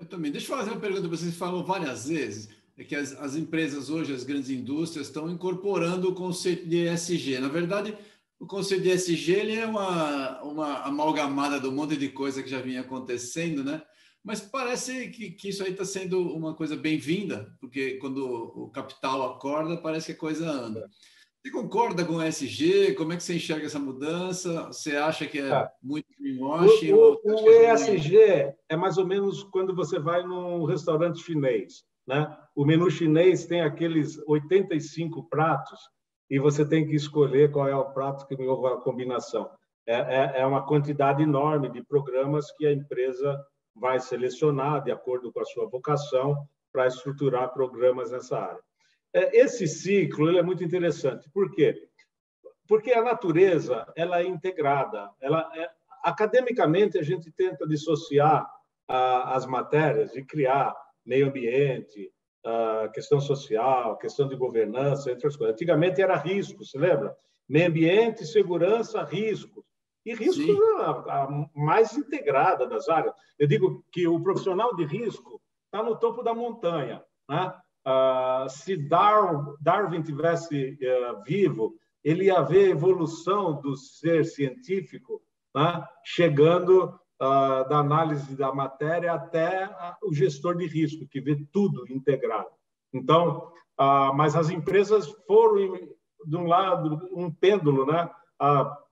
Eu também. Deixa eu fazer uma pergunta você. Falou várias vezes é que as, as empresas hoje, as grandes indústrias, estão incorporando o conceito de ESG. Na verdade, o conceito de ESG ele é uma, uma amalgamada um monte de coisa que já vinha acontecendo, né? Mas parece que, que isso aí está sendo uma coisa bem-vinda, porque quando o capital acorda, parece que a coisa anda. Você concorda com o ESG? Como é que você enxerga essa mudança? Você acha que é tá. muito greenwashing? O, o, o ESG é mais ou menos quando você vai num restaurante chinês. Né? O menu chinês tem aqueles 85 pratos e você tem que escolher qual é o prato que melhor a combinação. É, é, é uma quantidade enorme de programas que a empresa vai selecionar de acordo com a sua vocação para estruturar programas nessa área. É, esse ciclo ele é muito interessante. Por quê? Porque a natureza ela é integrada. Ela é, academicamente a gente tenta dissociar as matérias e criar meio ambiente, a questão social, questão de governança, entre as coisas. Antigamente era risco, se lembra? Meio ambiente, segurança, riscos. E riscos é a, a, mais integrada das áreas. Eu digo que o profissional de risco está no topo da montanha. Né? Ah, se Darwin, Darwin tivesse uh, vivo, ele ia ver a evolução do ser científico né? chegando uh, da análise da matéria até o gestor de risco, que vê tudo integrado. Então, uh, mas as empresas foram, de um lado, um pêndulo, né?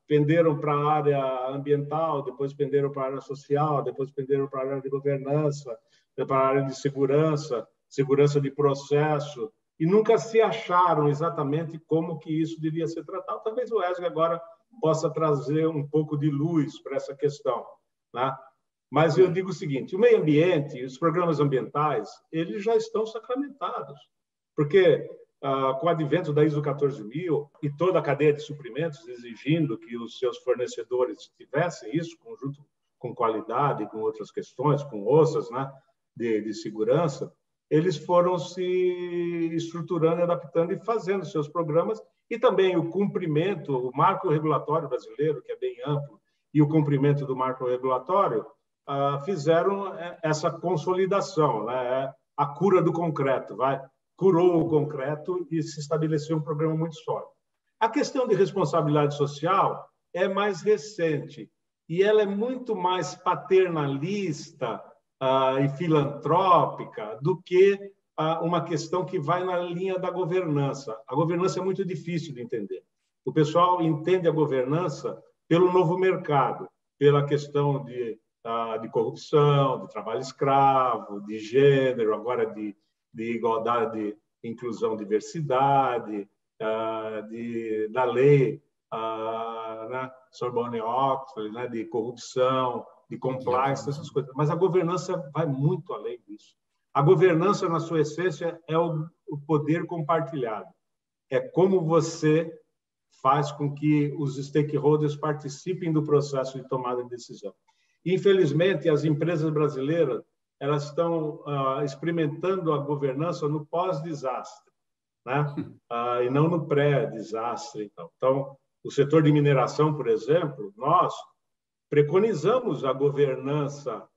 Penderam para a área ambiental, depois penderam para a área social, depois penderam para a área de governança, para a área de segurança, segurança de processo, e nunca se acharam exatamente como que isso devia ser tratado. Talvez o ESG agora possa trazer um pouco de luz para essa questão. Né? Mas eu digo o seguinte: o meio ambiente, os programas ambientais, eles já estão sacramentados, porque ah, com o advento da ISO 14000 e toda a cadeia de suprimentos exigindo que os seus fornecedores tivessem isso, conjunto com qualidade, com outras questões, com ossas né, de, de segurança, eles foram se estruturando, adaptando e fazendo seus programas e também o cumprimento, o marco regulatório brasileiro, que é bem amplo, e o cumprimento do marco regulatório ah, fizeram é, essa consolidação, né? A cura do concreto, vai curou o concreto e se estabeleceu um programa muito sólido. A questão de responsabilidade social é mais recente e ela é muito mais paternalista e filantrópica do que uh, uma questão que vai na linha da governança. A governança é muito difícil de entender. O pessoal entende a governança pelo novo mercado, pela questão de, uh, de corrupção, de trabalho escravo, de gênero, agora de, de igualdade, inclusão, diversidade, de, da lei né, Sorbonne-Oxford, né, de corrupção, de compliance, essas coisas. Mas a governança vai muito além disso. A governança, na sua essência, é o, poder compartilhado. É como você faz com que os stakeholders participem do processo de tomada de decisão. Infelizmente, as empresas brasileiras elas estão uh, experimentando a governança no pós-desastre, né? Uh, e não no pré-desastre. Então. então, o setor de mineração, por exemplo, nós preconizamos a governança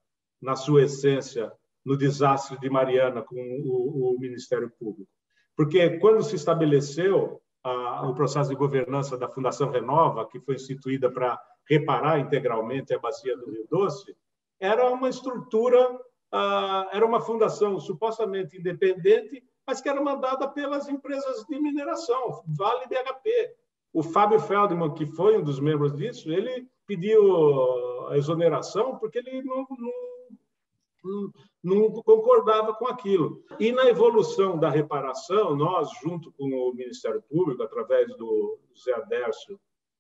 na sua essência no desastre de Mariana com o, o Ministério Público. Porque quando se estabeleceu o processo de governança da Fundação Renova, que foi instituída para reparar integralmente a bacia do Rio Doce, era uma estrutura, era uma fundação supostamente independente, mas que era mandada pelas empresas de mineração, Vale BHP. O Fábio Feldman, que foi um dos membros disso, ele pediu a exoneração porque ele não, não, não, concordava com aquilo. E na evolução da reparação, nós, junto com o Ministério Público, através do Zé Adércio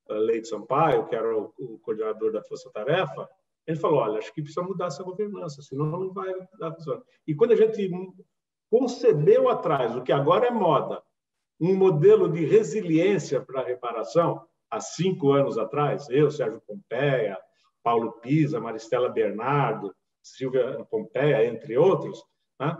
eh, Leite Sampaio, que era o, coordenador da Força Tarefa, ele falou: olha, acho que precisa mudar essa governança, senão não vai dar função. E quando a gente concebeu atrás o que agora é moda, um modelo de resiliência para a reparação, há cinco anos atrás, eu, Sérgio Pompeia, Paulo Pisa, Maristela Bernardo, Silvia Pompeia, entre outros, né?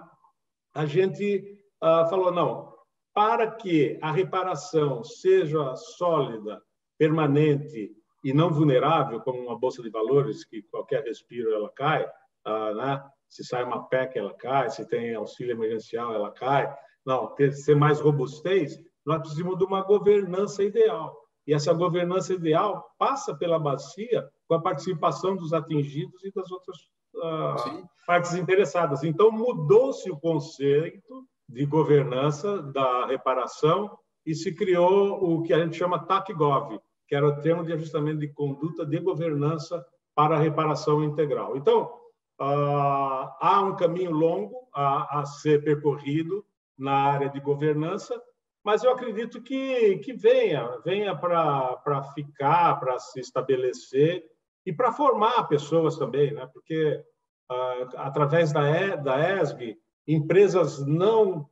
a gente uh, falou, não, para que a reparação seja sólida, permanente e não vulnerável, como uma bolsa de valores, que qualquer respiro ela cai, uh, né? se sai uma PEC ela cai, se tem auxílio emergencial ela cai, não, ter, ser mais robustez, nós precisamos de uma governança ideal. E essa governança ideal passa pela bacia com a participação dos atingidos e das outras uh, partes interessadas. Então, mudou-se o conceito de governança da reparação e se criou o que a gente chama TACGOV, que era o termo de ajustamento de conduta de governança para a reparação integral. Então, uh, há um caminho longo a, a ser percorrido na área de governança, mas eu acredito que, que venha, venha para ficar, para se estabelecer e para formar pessoas também, né? porque ah, através da, e, da ESG, empresas não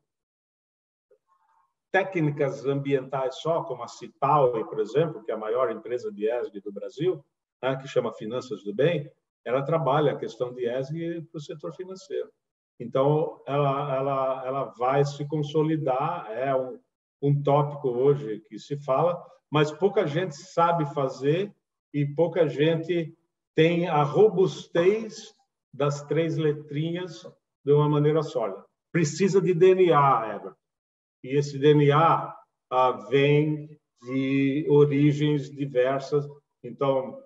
técnicas ambientais só, como a Cital, por exemplo, que é a maior empresa de ESG do Brasil, né? que chama Finanças do Bem, ela trabalha a questão de ESG para o setor financeiro. Então, ela, ela, ela vai se consolidar, é um, um tópico hoje que se fala, mas pouca gente sabe fazer e pouca gente tem a robustez das três letrinhas de uma maneira sólida. Precisa de DNA, Everton. E esse DNA ah, vem de origens diversas. Então,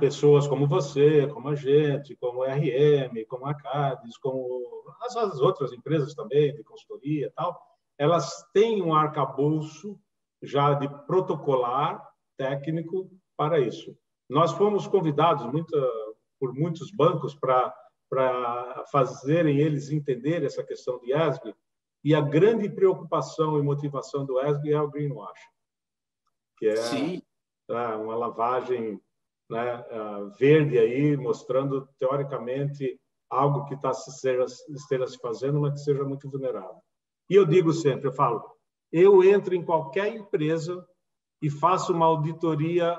pessoas como você, como a gente, como a RM, como a CADES, como as, as outras empresas também de consultoria e tal, elas têm um arcabouço já de protocolar técnico para isso. Nós fomos convidados muita, por muitos bancos para para fazerem eles entenderem essa questão de ESG, e a grande preocupação e motivação do ESG é o greenwash, que é Sim. Uma lavagem né, verde aí, mostrando teoricamente algo que está se esteja se fazendo, mas que seja muito vulnerável. E eu digo sempre, eu falo, eu entro em qualquer empresa e faço uma auditoria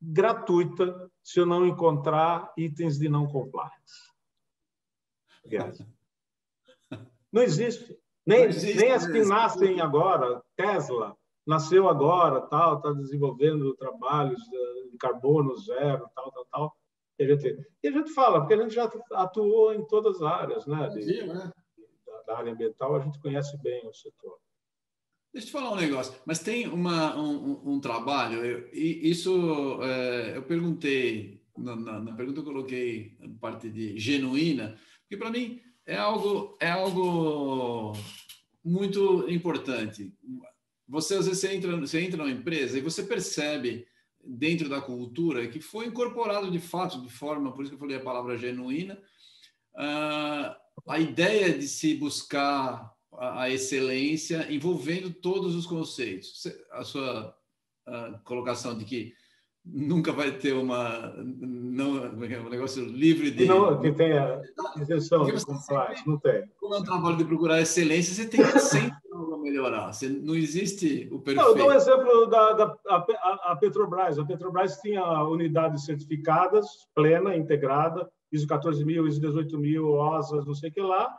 gratuita se eu não encontrar itens de não compliance. Não existe. Nem, não existe, nem as que nascem agora, Tesla, nasceu agora, tal, está desenvolvendo trabalhos de carbono zero, tal, tal, tal. E a, gente, e a gente fala, porque a gente já atuou em todas as áreas, né? De, Sim, né? Da, área ambiental, a gente conhece bem o setor. Deixa eu te falar um negócio, mas tem uma, um, um trabalho, eu, isso é, eu perguntei, na, na, na, pergunta eu coloquei parte de genuína, Porque para mim é algo, é algo muito importante. Você às vezes você entra, você entra numa empresa e você percebe dentro da cultura que foi incorporado de fato, de forma, por isso que eu falei a palavra genuína, uh, a ideia de se buscar a, excelência envolvendo todos os conceitos. A sua a colocação de que nunca vai ter uma não é um negócio livre de não que tenha isenção de compliance não tem como é um trabalho de procurar excelência você tem que sempre melhorar você, não existe o perfeito não, eu dou um exemplo da, da a, a, Petrobras a Petrobras tinha unidades certificadas plena integrada ISO 14000 ISO 18000 OSAS não sei o que lá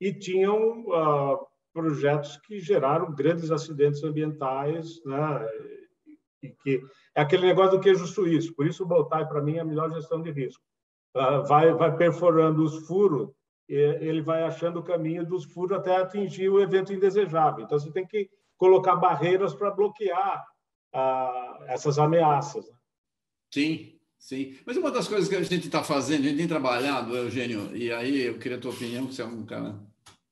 e tinham uh, projetos que geraram grandes acidentes ambientais né e que é aquele negócio do queijo suíço. Por isso, o Boltai, para mim, é a melhor gestão de risco. Uh, vai, vai perforando os furos, ele vai achando o caminho dos furos até atingir o evento indesejável. Então, você tem que colocar barreiras para bloquear uh, essas ameaças. Né? Sim, sim. Mas uma das coisas que a gente está fazendo, a gente tem trabalhado, Eugênio, e aí eu queria a tua opinião, que você é um cara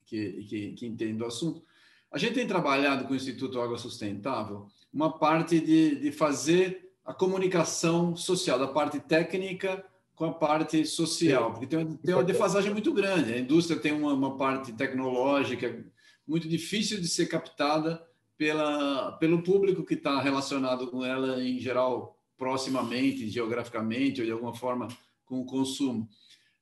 que, que, que entende do assunto. A gente tem trabalhado com o Instituto Água Sustentável uma parte de, de fazer a comunicação social, da parte técnica com a parte social, porque tem, tem uma defasagem muito grande. A indústria tem uma, uma, parte tecnológica muito difícil de ser captada pela, pelo público que está relacionado com ela, em geral, proximamente, geograficamente ou de alguma forma com o consumo.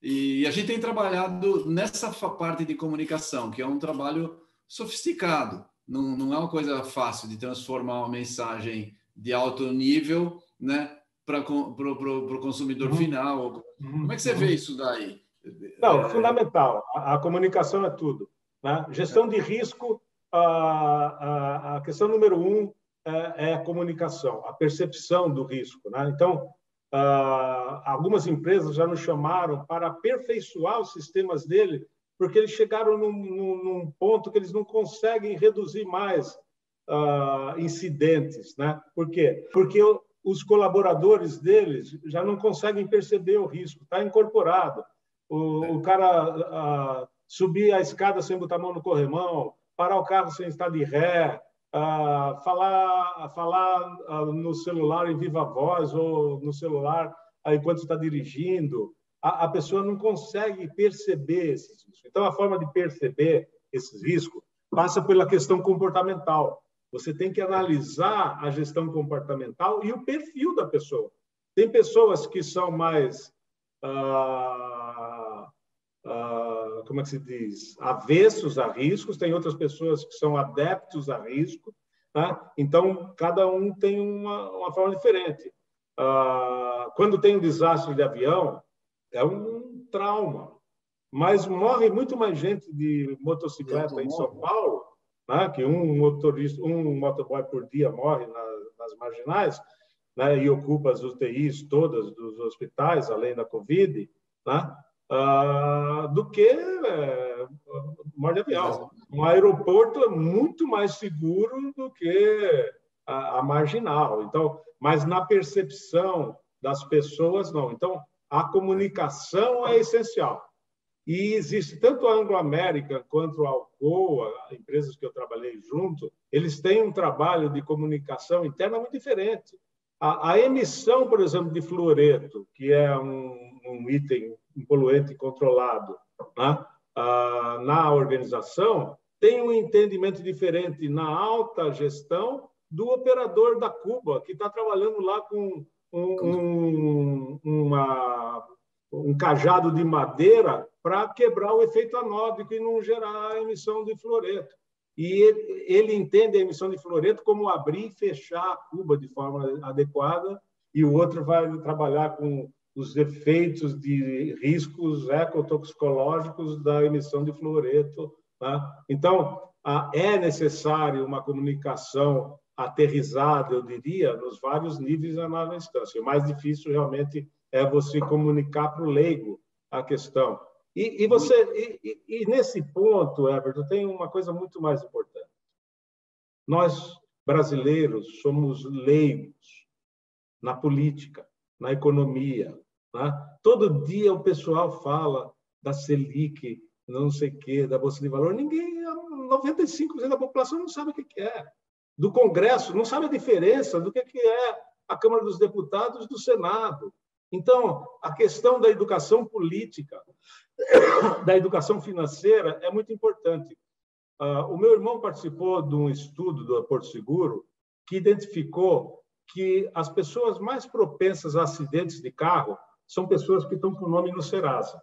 E a gente tem trabalhado nessa parte de comunicação, que é um trabalho sofisticado não, não é uma coisa fácil de transformar uma mensagem de alto nível né, para o consumidor uhum. final. Uhum. Como é que você vê isso daí? Não, é... fundamental. A, a, comunicação é tudo. Né? Gestão de risco, a, a, a questão número um é, é, a comunicação, a percepção do risco. Né? Então, Uh, algumas empresas já nos chamaram para aperfeiçoar os sistemas dele porque eles chegaram num, num, num ponto que eles não conseguem reduzir mais uh, incidentes. Né? Por quê? Porque os colaboradores deles já não conseguem perceber o risco, está incorporado. O, o cara uh, subir a escada sem botar a mão no corrimão, parar o carro sem estar de ré, uh, falar, falar no celular em viva voz ou no celular enquanto está dirigindo, a, a pessoa não consegue perceber esses riscos. Então, a forma de perceber esses riscos passa pela questão comportamental. Você tem que analisar a gestão comportamental e o perfil da pessoa. Tem pessoas que são mais. Ah, ah, como é que se diz? Avessos a riscos, tem outras pessoas que são adeptos a risco. Tá? Então, cada um tem uma, uma forma diferente. Ah, quando tem um desastre de avião, é um trauma. Mas morre muito mais gente de motocicleta em São Paulo, né? que um motorista, um motoboy por dia morre nas, nas marginais, né? e ocupa as UTIs todas dos hospitais, além da Covid, né? Ah, do que é, morte avião. Um aeroporto é muito mais seguro do que a, a marginal. Então, mas na percepção das pessoas, não. Então, a comunicação é essencial. E existe tanto a Anglo-América quanto a Alcoa, empresas que eu trabalhei junto, eles têm um trabalho de comunicação interna muito diferente. A, a emissão, por exemplo, de fluoreto, que é um, um item, um poluente controlado né? ah, na organização, tem um entendimento diferente na alta gestão do operador da Cuba, que está trabalhando lá com um, uma, um cajado de madeira para quebrar o efeito anódico e não gerar a emissão de fluoreto. E ele, ele, entende a emissão de fluoreto como abrir e fechar a cuba de forma adequada, e o outro vai trabalhar com os efeitos de riscos ecotoxicológicos da emissão de fluoreto. Tá? Então, é necessário uma comunicação aterrizada, eu diria, nos vários níveis da nova instância. O mais difícil realmente é você comunicar para o leigo a questão. E, e você e, e, nesse ponto, Everton, tem uma coisa muito mais importante. Nós brasileiros somos leigos na política, na economia. Né? Todo dia o pessoal fala da Selic, não sei o quê, da Bolsa de Valor. Ninguém, 95% da população não sabe o que é. Do Congresso, não sabe a diferença do que é a Câmara dos Deputados do Senado. Então, a questão da educação política, da educação financeira é muito importante. Uh, o meu irmão participou de um estudo do Porto Seguro que identificou que as pessoas mais propensas a acidentes de carro são pessoas que estão com o nome no Serasa.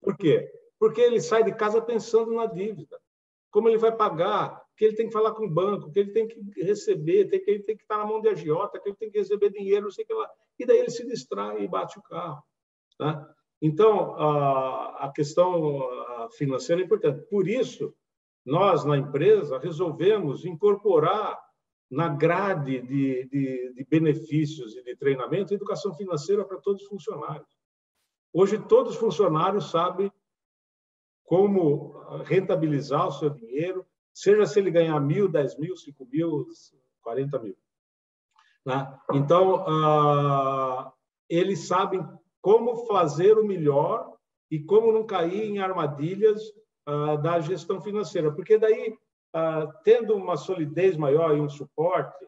Por quê? Porque ele sai de casa pensando na dívida, como ele vai pagar, que ele tem que falar com o banco, que ele tem que receber, que ele tem que estar na mão de agiota, que ele tem que receber dinheiro, não sei o que lá. E daí ele se distrai e bate o carro. Tá? Então, a questão financeira é importante. Por isso, nós, na empresa, resolvemos incorporar na grade de, de, de benefícios e de treinamento educação financeira para todos os funcionários. Hoje, todos os funcionários sabem como rentabilizar o seu dinheiro, seja se ele ganhar mil, dez mil, cinco mil, quarenta mil. Né? Então, uh, eles sabem como fazer o melhor e como não cair em armadilhas uh, da gestão financeira, porque daí, uh, tendo uma solidez maior e um suporte,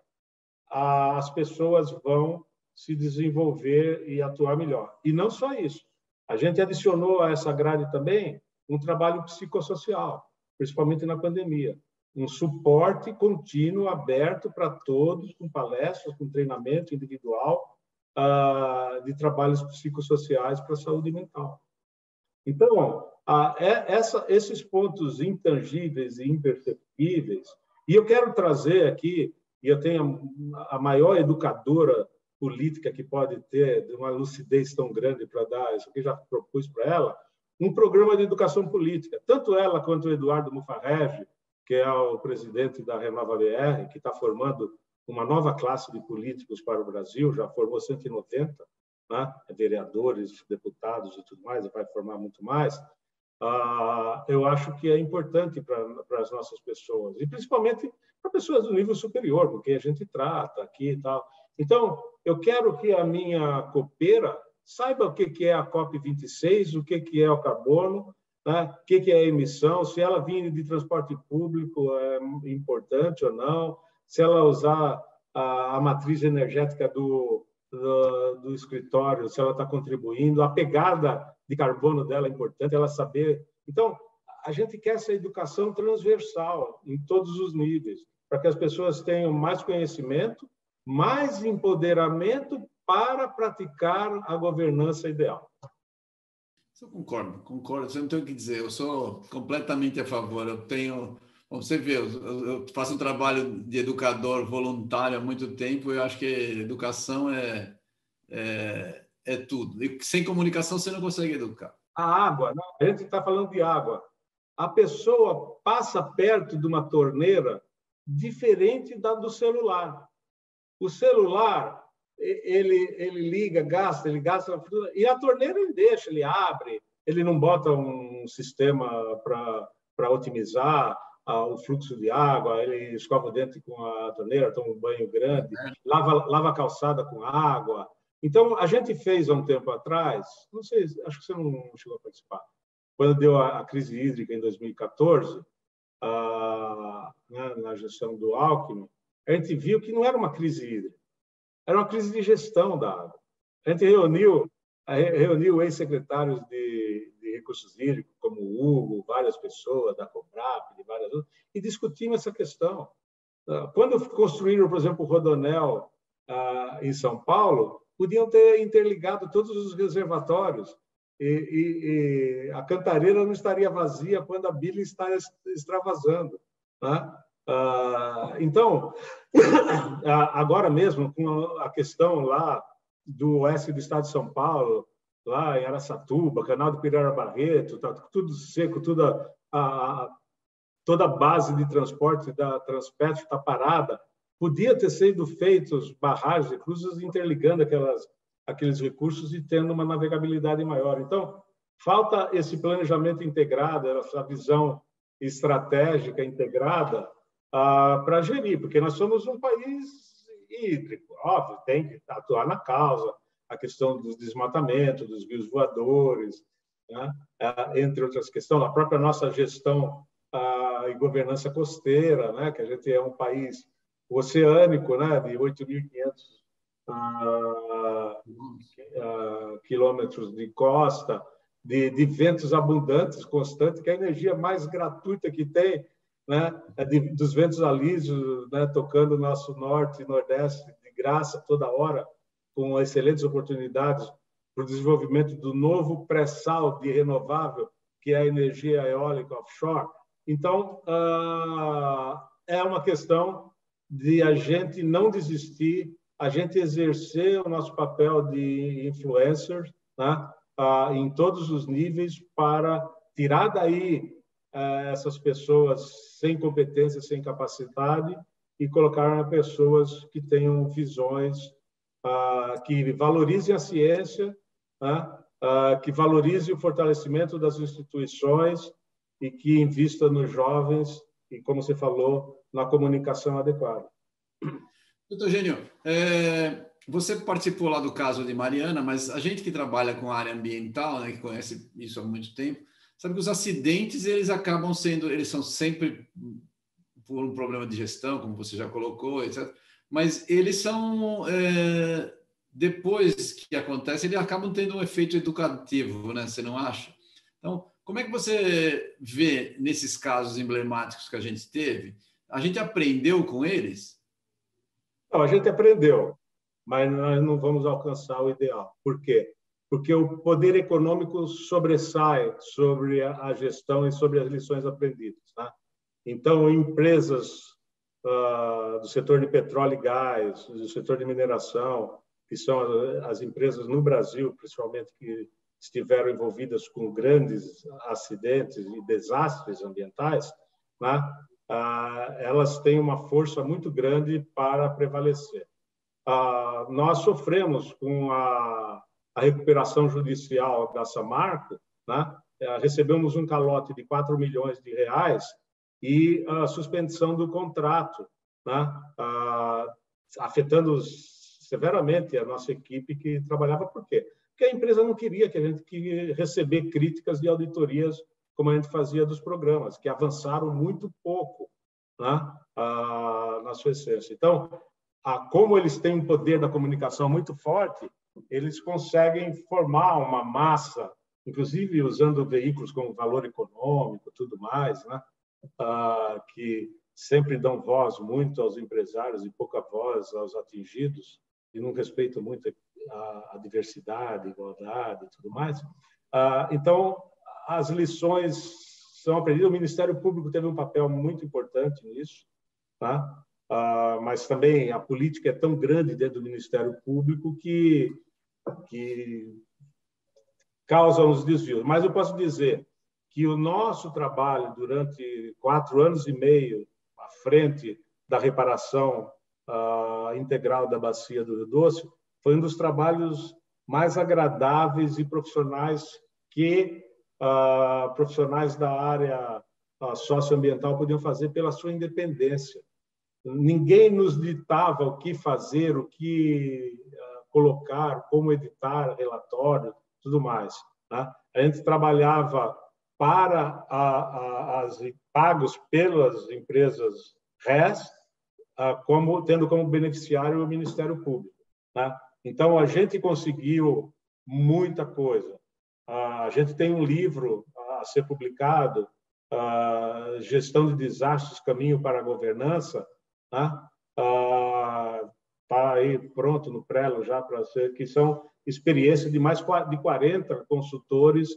as pessoas vão se desenvolver e atuar melhor. E não só isso. A gente adicionou a essa grade também um trabalho psicossocial, principalmente na pandemia. Um suporte contínuo, aberto para todos, com palestras, com treinamento individual uh, de trabalhos psicossociais para a saúde mental. Então, uh, é essa, esses pontos intangíveis e imperceptíveis, e eu quero trazer aqui, e eu tenho a maior educadora política que pode ter, de uma lucidez tão grande para dar, isso aqui já propus para ela, um programa de educação política. Tanto ela quanto o Eduardo Mufarrege, que é o presidente da Renova BR, que está formando uma nova classe de políticos para o Brasil, já formou 190 né? vereadores, deputados e tudo mais, e vai formar muito mais. Ah, eu acho que é importante para as nossas pessoas, e principalmente para pessoas do nível superior, porque a gente trata aqui e tal. Então, eu quero que a minha copeira saiba o que é a COP26, o que é o carbono, né? o que é a emissão, se ela vir de transporte público é importante ou não, se ela usar a matriz energética do, do, do, escritório, se ela está contribuindo, a pegada de carbono dela é importante, ela saber. Então, a gente quer essa educação transversal em todos os níveis, para que as pessoas tenham mais conhecimento, mais empoderamento para praticar a governança ideal. Eu concordo, concordo. Você não tem o que dizer. Eu sou completamente a favor. Eu tenho, você vê, eu faço um trabalho de educador voluntário há muito tempo. Eu acho que educação é, é, é tudo. E sem comunicação você não consegue educar. A água, a gente está falando de água. A pessoa passa perto de uma torneira diferente da do celular. O celular ele, ele liga, gasta, ele gasta, e a torneira ele deixa, ele abre, ele não bota um sistema para otimizar o fluxo de água, ele escova o dente com a torneira, toma um banho grande, é. lava, lava a calçada com água. Então, a gente fez há um tempo atrás, não sei, acho que você não chegou a participar, quando deu a, a crise hídrica em 2014, a, né, na gestão do Alckmin, a gente viu que não era uma crise hídrica, era uma crise de gestão da água. A gente reuniu, reuniu ex-secretários de, de, recursos hídricos, como o Hugo, várias pessoas da Cobrap, de várias outras, e discutimos essa questão. Ah, quando construíram, por exemplo, o Rodonel ah, em São Paulo, podiam ter interligado todos os reservatórios e, e, e, a cantareira não estaria vazia quando a bilha está extravasando. Né? Ah, então, agora mesmo, com a questão lá do oeste do estado de São Paulo, lá em Araçatuba, canal do Pirara Barreto, tá tudo seco, toda a, toda a base de transporte da Transpetro está parada. Podia ter sido feitos barragens e cruzes interligando aquelas, aqueles recursos e tendo uma navegabilidade maior. Então, falta esse planejamento integrado, essa visão estratégica integrada ah, para gerir, porque nós somos um país hídrico, óbvio, tem que atuar na causa, a questão do desmatamento, dos rios voadores, né? É, entre outras questões, a própria nossa gestão e governança costeira, né? que a gente é um país oceânico, né? de 8.500 quilômetros de costa, de, de, ventos abundantes, constantes, que é a energia mais gratuita que tem, né? É de, dos ventos alísios, né? tocando o nosso norte e nordeste de graça toda hora, com excelentes oportunidades para o desenvolvimento do novo pré-sal de renovável, que é a energia eólica offshore. Então, ah, é uma questão de a gente não desistir, a gente exercer o nosso papel de influencer né, ah, em todos os níveis para tirar daí essas pessoas sem competência, sem capacidade e colocar pessoas que tenham visões ah, que valorizem a ciência, né, ah, que valorizem o fortalecimento das instituições e que invista nos jovens e, como você falou, na comunicação adequada. Doutor Gênio, é, você participou lá do caso de Mariana, mas a gente que trabalha com a área ambiental, né, que conhece isso há muito tempo, sabe que os acidentes eles acabam sendo, eles são sempre por um problema de gestão, como você já colocou, etc. Mas eles são é, depois que acontece, eles acabam tendo um efeito educativo, né? Você não acha? Então, como é que você vê nesses casos emblemáticos que a gente teve? A gente aprendeu com eles? Não, a gente aprendeu, mas nós não vamos alcançar o ideal. Por quê? Porque o poder econômico sobressai sobre a gestão e sobre as lições aprendidas. Tá? Então, empresas uh, do setor de petróleo e gás, do setor de mineração, que são as empresas no Brasil, principalmente que estiveram envolvidas com grandes acidentes e desastres ambientais, né, ah, elas têm uma força muito grande para prevalecer. Ah, nós sofremos com a, a recuperação judicial da Samarco, né, eh, recebemos um calote de 4 milhões de reais e a suspensão do contrato, né, afetando severamente a nossa equipe que trabalhava. Por quê? porque a empresa não queria que a gente que receber críticas de auditorias como a gente fazia dos programas, que avançaram muito pouco né, na sua essência. Então, como eles têm um poder da comunicação muito forte, eles conseguem formar uma massa, inclusive usando veículos como valor econômico, tudo mais, né, a, que sempre dão voz muito aos empresários e pouca voz aos atingidos e não respeitam muito a, a diversidade, igualdade e tudo mais. Ah, então, as lições são aprendidas. O Ministério Público teve um papel muito importante nisso, tá? Ah, mas também a política é tão grande dentro do Ministério Público que, que causa uns desvios. Mas eu posso dizer que o nosso trabalho durante quatro anos e meio à frente da reparação uh, integral da bacia do Rio Doce foi um dos trabalhos mais agradáveis e profissionais que uh, profissionais da área uh, socioambiental podiam fazer pela sua independência. Ninguém nos ditava o que fazer, o que colocar, como editar relatório, tudo mais. Né? A gente trabalhava para a, a, as pagos pelas empresas RES, como tendo como beneficiário o Ministério Público. Né? Então, a gente conseguiu muita coisa. A gente tem um livro a ser publicado, Gestão de Desastres, Caminho para a Governança, está aí pronto no Prelo já para ser, que são experiências de mais de 40 consultores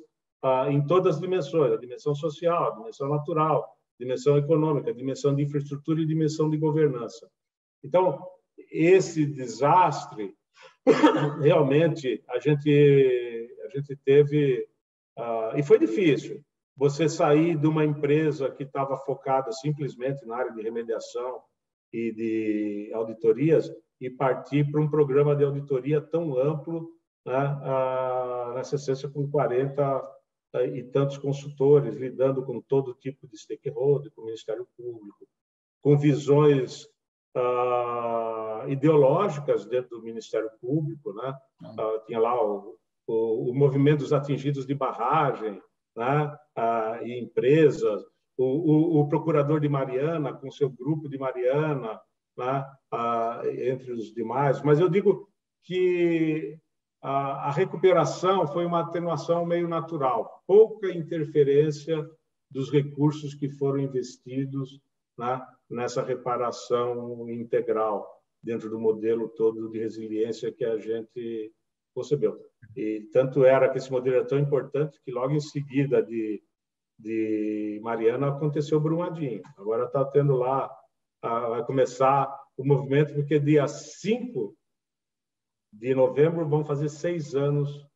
em todas as dimensões, a dimensão social, a dimensão natural, a dimensão econômica, a dimensão de infraestrutura e a dimensão de governança. Então, esse desastre realmente a gente a gente teve uh, e foi difícil você sair de uma empresa que estava focada simplesmente na área de remediação e de auditorias e partir para um programa de auditoria tão amplo né, nessa essência com 40 uh, e tantos consultores lidando com todo tipo de stakeholder, com o Ministério Público, com visões uh, ideológicas dentro do Ministério Público, né? Uh, tinha lá o, o, o movimento dos atingidos de barragem, né? ah, e empresas, o, o, o, procurador de Mariana com seu grupo de Mariana, né? entre os demais. Mas eu digo que a, a recuperação foi uma atenuação meio natural, pouca interferência dos recursos que foram investidos né? nessa reparação integral dentro do modelo todo de resiliência que a gente concebeu. E tanto era que esse modelo é tão importante que logo em seguida de, de Mariana aconteceu Brumadinho. Agora está tendo lá, vai começar o movimento, porque dia 5 de novembro vão fazer seis anos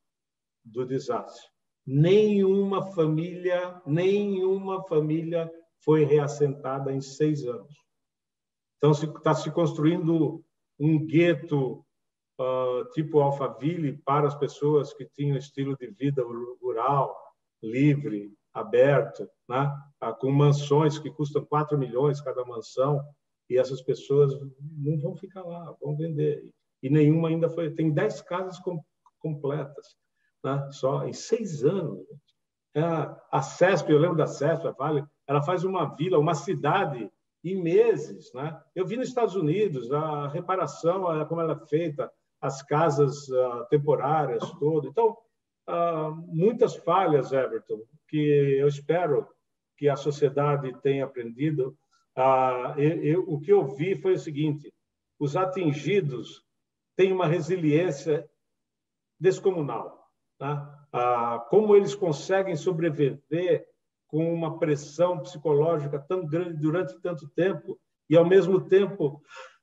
do desastre. Nenhuma família, nenhuma família foi reassentada em seis anos. Então, está se construindo um gueto uh, tipo Alphaville para as pessoas que tinham estilo de vida rural, livre, aberto, né? Uh, com mansões que custam 4 milhões cada mansão, e essas pessoas não vão ficar lá, vão vender. E nenhuma ainda foi. Tem 10 casas com, completas, né? só em seis anos. É, a CESP, eu lembro da CESP, a Vale, ela faz uma vila, uma cidade em meses. Né? Eu vi nos Estados Unidos a reparação, como ela é feita, as casas uh, temporárias, todo. Então, uh, muitas falhas, Everton, que eu espero que a sociedade tenha aprendido. Uh, eu, eu, o que eu vi foi o seguinte: os atingidos têm uma resiliência descomunal. Tá? como eles conseguem sobreviver com uma pressão psicológica tão grande durante tanto tempo e, ao mesmo tempo,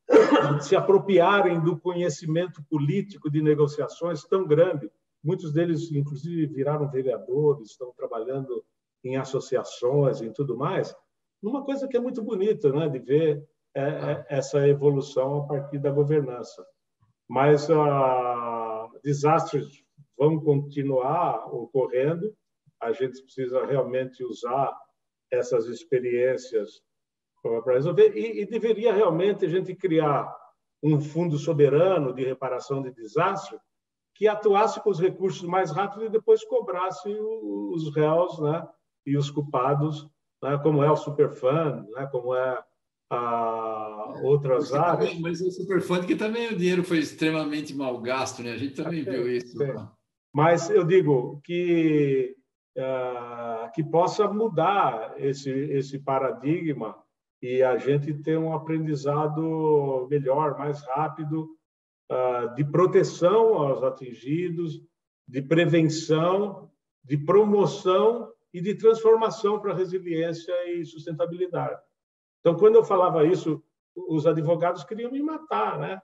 se apropriarem do conhecimento político de negociações tão grande. Muitos deles, inclusive, viraram vereadores, estão trabalhando em associações e tudo mais. Uma coisa que é muito bonita, né, de ver é, é, essa evolução a partir da governança. Mas ah, desastres vão continuar ocorrendo. A gente precisa realmente usar essas experiências para resolver. E, e, deveria realmente a gente criar um fundo soberano de reparação de desastre que atuasse com os recursos mais rápido e depois cobrasse os réus né, e os culpados, né, como é o Superfund, né, como é a outras mas, áreas. Também, mas o Superfund que também o dinheiro foi extremamente mal gasto, né? a gente também é, viu isso. É. Mas eu digo que, uh, que possa mudar esse, esse paradigma e a gente ter um aprendizado melhor, mais rápido, ah, de proteção aos atingidos, de prevenção, de promoção e de transformação para resiliência e sustentabilidade. Então, quando eu falava isso, os advogados queriam me matar, né?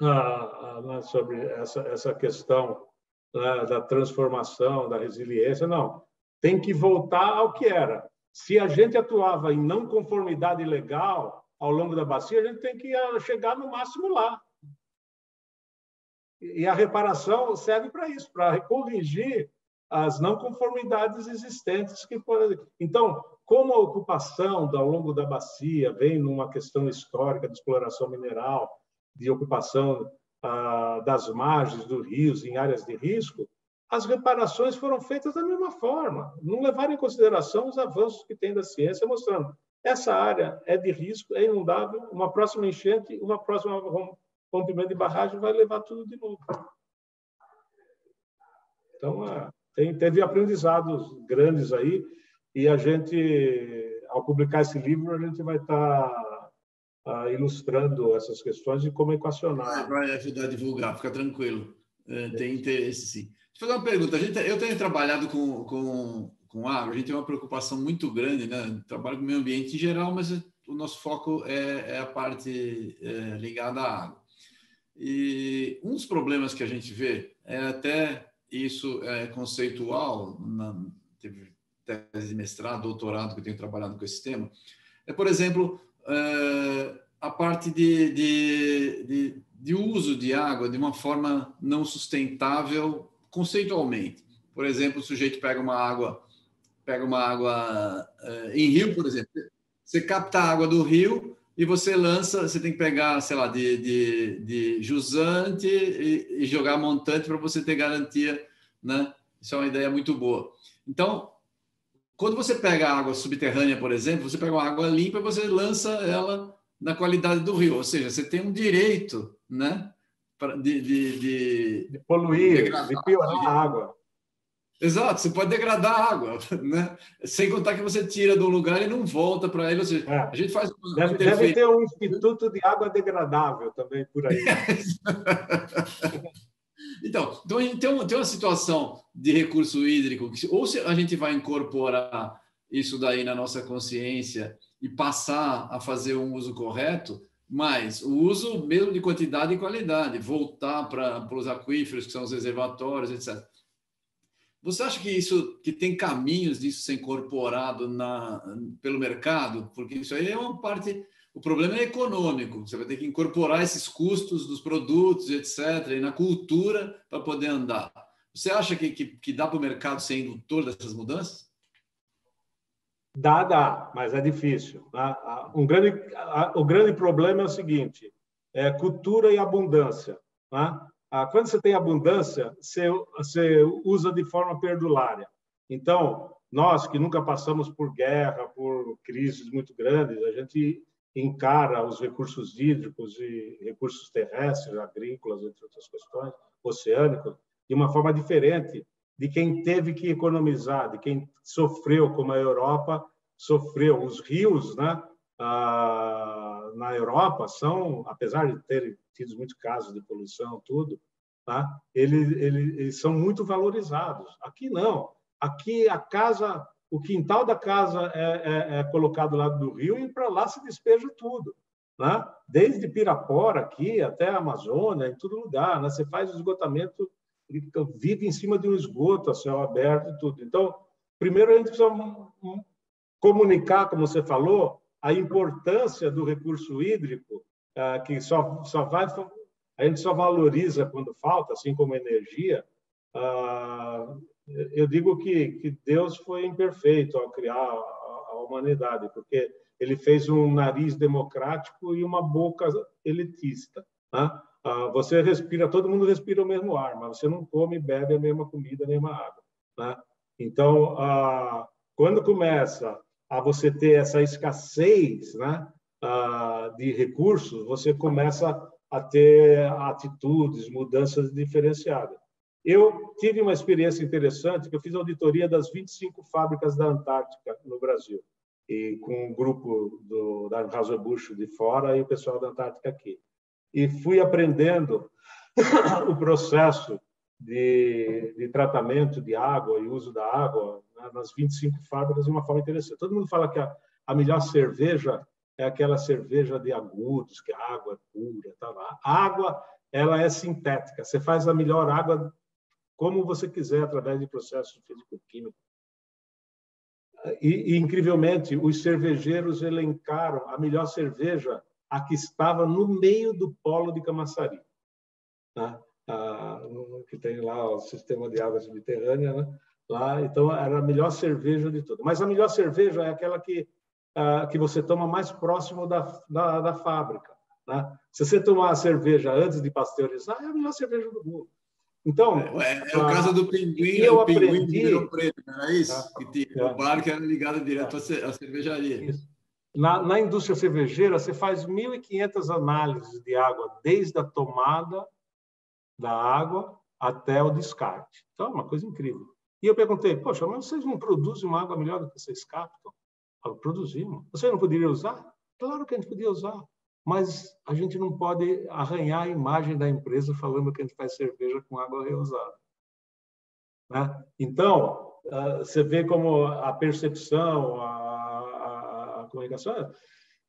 Ah, ah, sobre essa, essa questão né, da transformação, da resiliência. Não, tem que voltar ao que era. Se a gente atuava em não conformidade legal ao longo da bacia, a gente tem que ah, chegar no máximo lá. E a reparação serve para isso, para corrigir as não conformidades existentes que podem. Então, como a ocupação ao longo da bacia vem numa questão histórica de exploração mineral, de ocupação ah, das margens dos rios em áreas de risco, as reparações foram feitas da mesma forma, não levaram em consideração os avanços que tem da ciência, mostrando essa área é de risco, é inundável, uma próxima enchente, uma próxima rompimento de barragem vai levar tudo de novo. Então, é, tem, teve aprendizados grandes aí, e a gente, ao publicar esse livro, a gente vai estar tá, tá ilustrando essas questões e como equacionar. Vai ajudar a divulgar, fica tranquilo. É, tem interesse, sim. Deixa eu fazer uma pergunta. A gente, eu tenho trabalhado com, com, com água, a gente tem uma preocupação muito grande, né? Trabalho com o meio ambiente em geral, mas o nosso foco é, é a parte é, ligada à água. E um dos problemas que a gente vê é até isso é conceitual, na, teve tese de mestrado, doutorado que eu tenho trabalhado com esse tema, é, por exemplo, é, a parte de, de, de, de uso de água de uma forma não sustentável conceitualmente. Por exemplo, o sujeito pega uma água, pega uma água uh, em rio, por exemplo. Você capta a água do rio, e você lança, você tem que pegar, sei lá, de, de, de jusante e, e jogar montante para você ter garantia, né? Isso é uma ideia muito boa. Então, quando você pega água subterrânea, por exemplo, você pega uma água limpa e você lança ela na qualidade do rio, ou seja, você tem um direito, né? De, de, de, de poluir, de piorar a água. Exato, você pode degradar a água, né? sem contar que você tira do lugar e não volta para ele. Ou seja, é. a gente faz uma deve, deve, ter um instituto de água degradável também por aí. então, então tem, tem uma situação de recurso hídrico que, ou se a gente vai incorporar isso daí na nossa consciência e passar a fazer um uso correto, mas o uso mesmo de quantidade e qualidade, voltar para os aquíferos, que são os reservatórios, etc. Você acha que isso que tem caminhos disso ser incorporado na, pelo mercado? Porque isso aí é uma parte. O problema é econômico. Você vai ter que incorporar esses custos dos produtos, etc., e na cultura para poder andar. Você acha que, que, que dá para o mercado ser indutor dessas mudanças? Dá, dá, mas é difícil. Um grande, o grande problema é o seguinte: é cultura e abundância. Né? Ah, quando você tem abundância, você, você usa de forma perdulária. Então, nós que nunca passamos por guerra, por crises muito grandes, a gente encara os recursos hídricos e recursos terrestres, agrícolas, entre outras questões, oceânicos, de uma forma diferente de quem teve que economizar, de quem sofreu, como a Europa sofreu. Os rios, né, ah, na Europa são, apesar de terem tido muitos casos de poluição, tudo, tá? eles, eles, eles são muito valorizados. Aqui não. Aqui a casa, o quintal da casa é, é, é colocado lá do rio e para lá se despeja tudo. Né? Desde Pirapora aqui até a Amazônia, em todo lugar. Né? Você faz o esgotamento, vive em cima de um esgoto a céu aberto tudo. Então, primeiro a gente precisa comunicar, como você falou, a importância do recurso hídrico, ah, que só, só vai a gente só valoriza quando falta, assim como energia. Ah, eu digo que, que Deus foi imperfeito ao criar a humanidade, porque ele fez um nariz democrático e uma boca elitista. Né? Ah, você respira, todo mundo respira o mesmo ar, mas você não come e bebe a mesma comida, a mesma água. Né? Então, quando começa a você ter essa escassez né, de recursos, você começa a ter atitudes, mudanças diferenciadas. Eu tive uma experiência interessante, que eu fiz auditoria das 25 fábricas da Antártica no Brasil, e com um grupo do, da Anheuser-Busch de fora e o pessoal da Antártica aqui. E fui aprendendo o processo de, de, tratamento de água e uso da água né, nas 25 fábricas de uma forma interessante. Todo mundo fala que a, a melhor cerveja é aquela cerveja de agudos, que a água é pura. Tá lá. A água ela é sintética. Você faz a melhor água como você quiser, através de processos físico-químicos. E, e, incrivelmente, os cervejeiros elencaram a melhor cerveja, a que estava no meio do polo de Camaçari, né? ah, que tem lá o sistema de água subterrânea, né? lá. Então, era a melhor cerveja de tudo. Mas a melhor cerveja é aquela que ah, que você toma mais próximo da, da, da fábrica. Né? Se você tomar a cerveja antes de pasteurizar, é a melhor cerveja do mundo. Então, é, é, é o caso do pinguim, eu o pinguim aprendi, preto, não era isso? É, que tinha, é, o bar que era ligado direto é, à cervejaria. Na, na, indústria cervejeira, você faz 1.500 análises de água, desde a tomada da água até o descarte. Então, é uma coisa incrível. E eu perguntei, poxa, mas vocês não produzem uma água melhor do que vocês captam? Produzimos. Você não poderia usar? Claro que a gente podia usar, mas a gente não pode arranhar a imagem da empresa falando que a gente faz cerveja com água reusada. Né? Então, ah, você vê como a percepção, a, a, comunicação.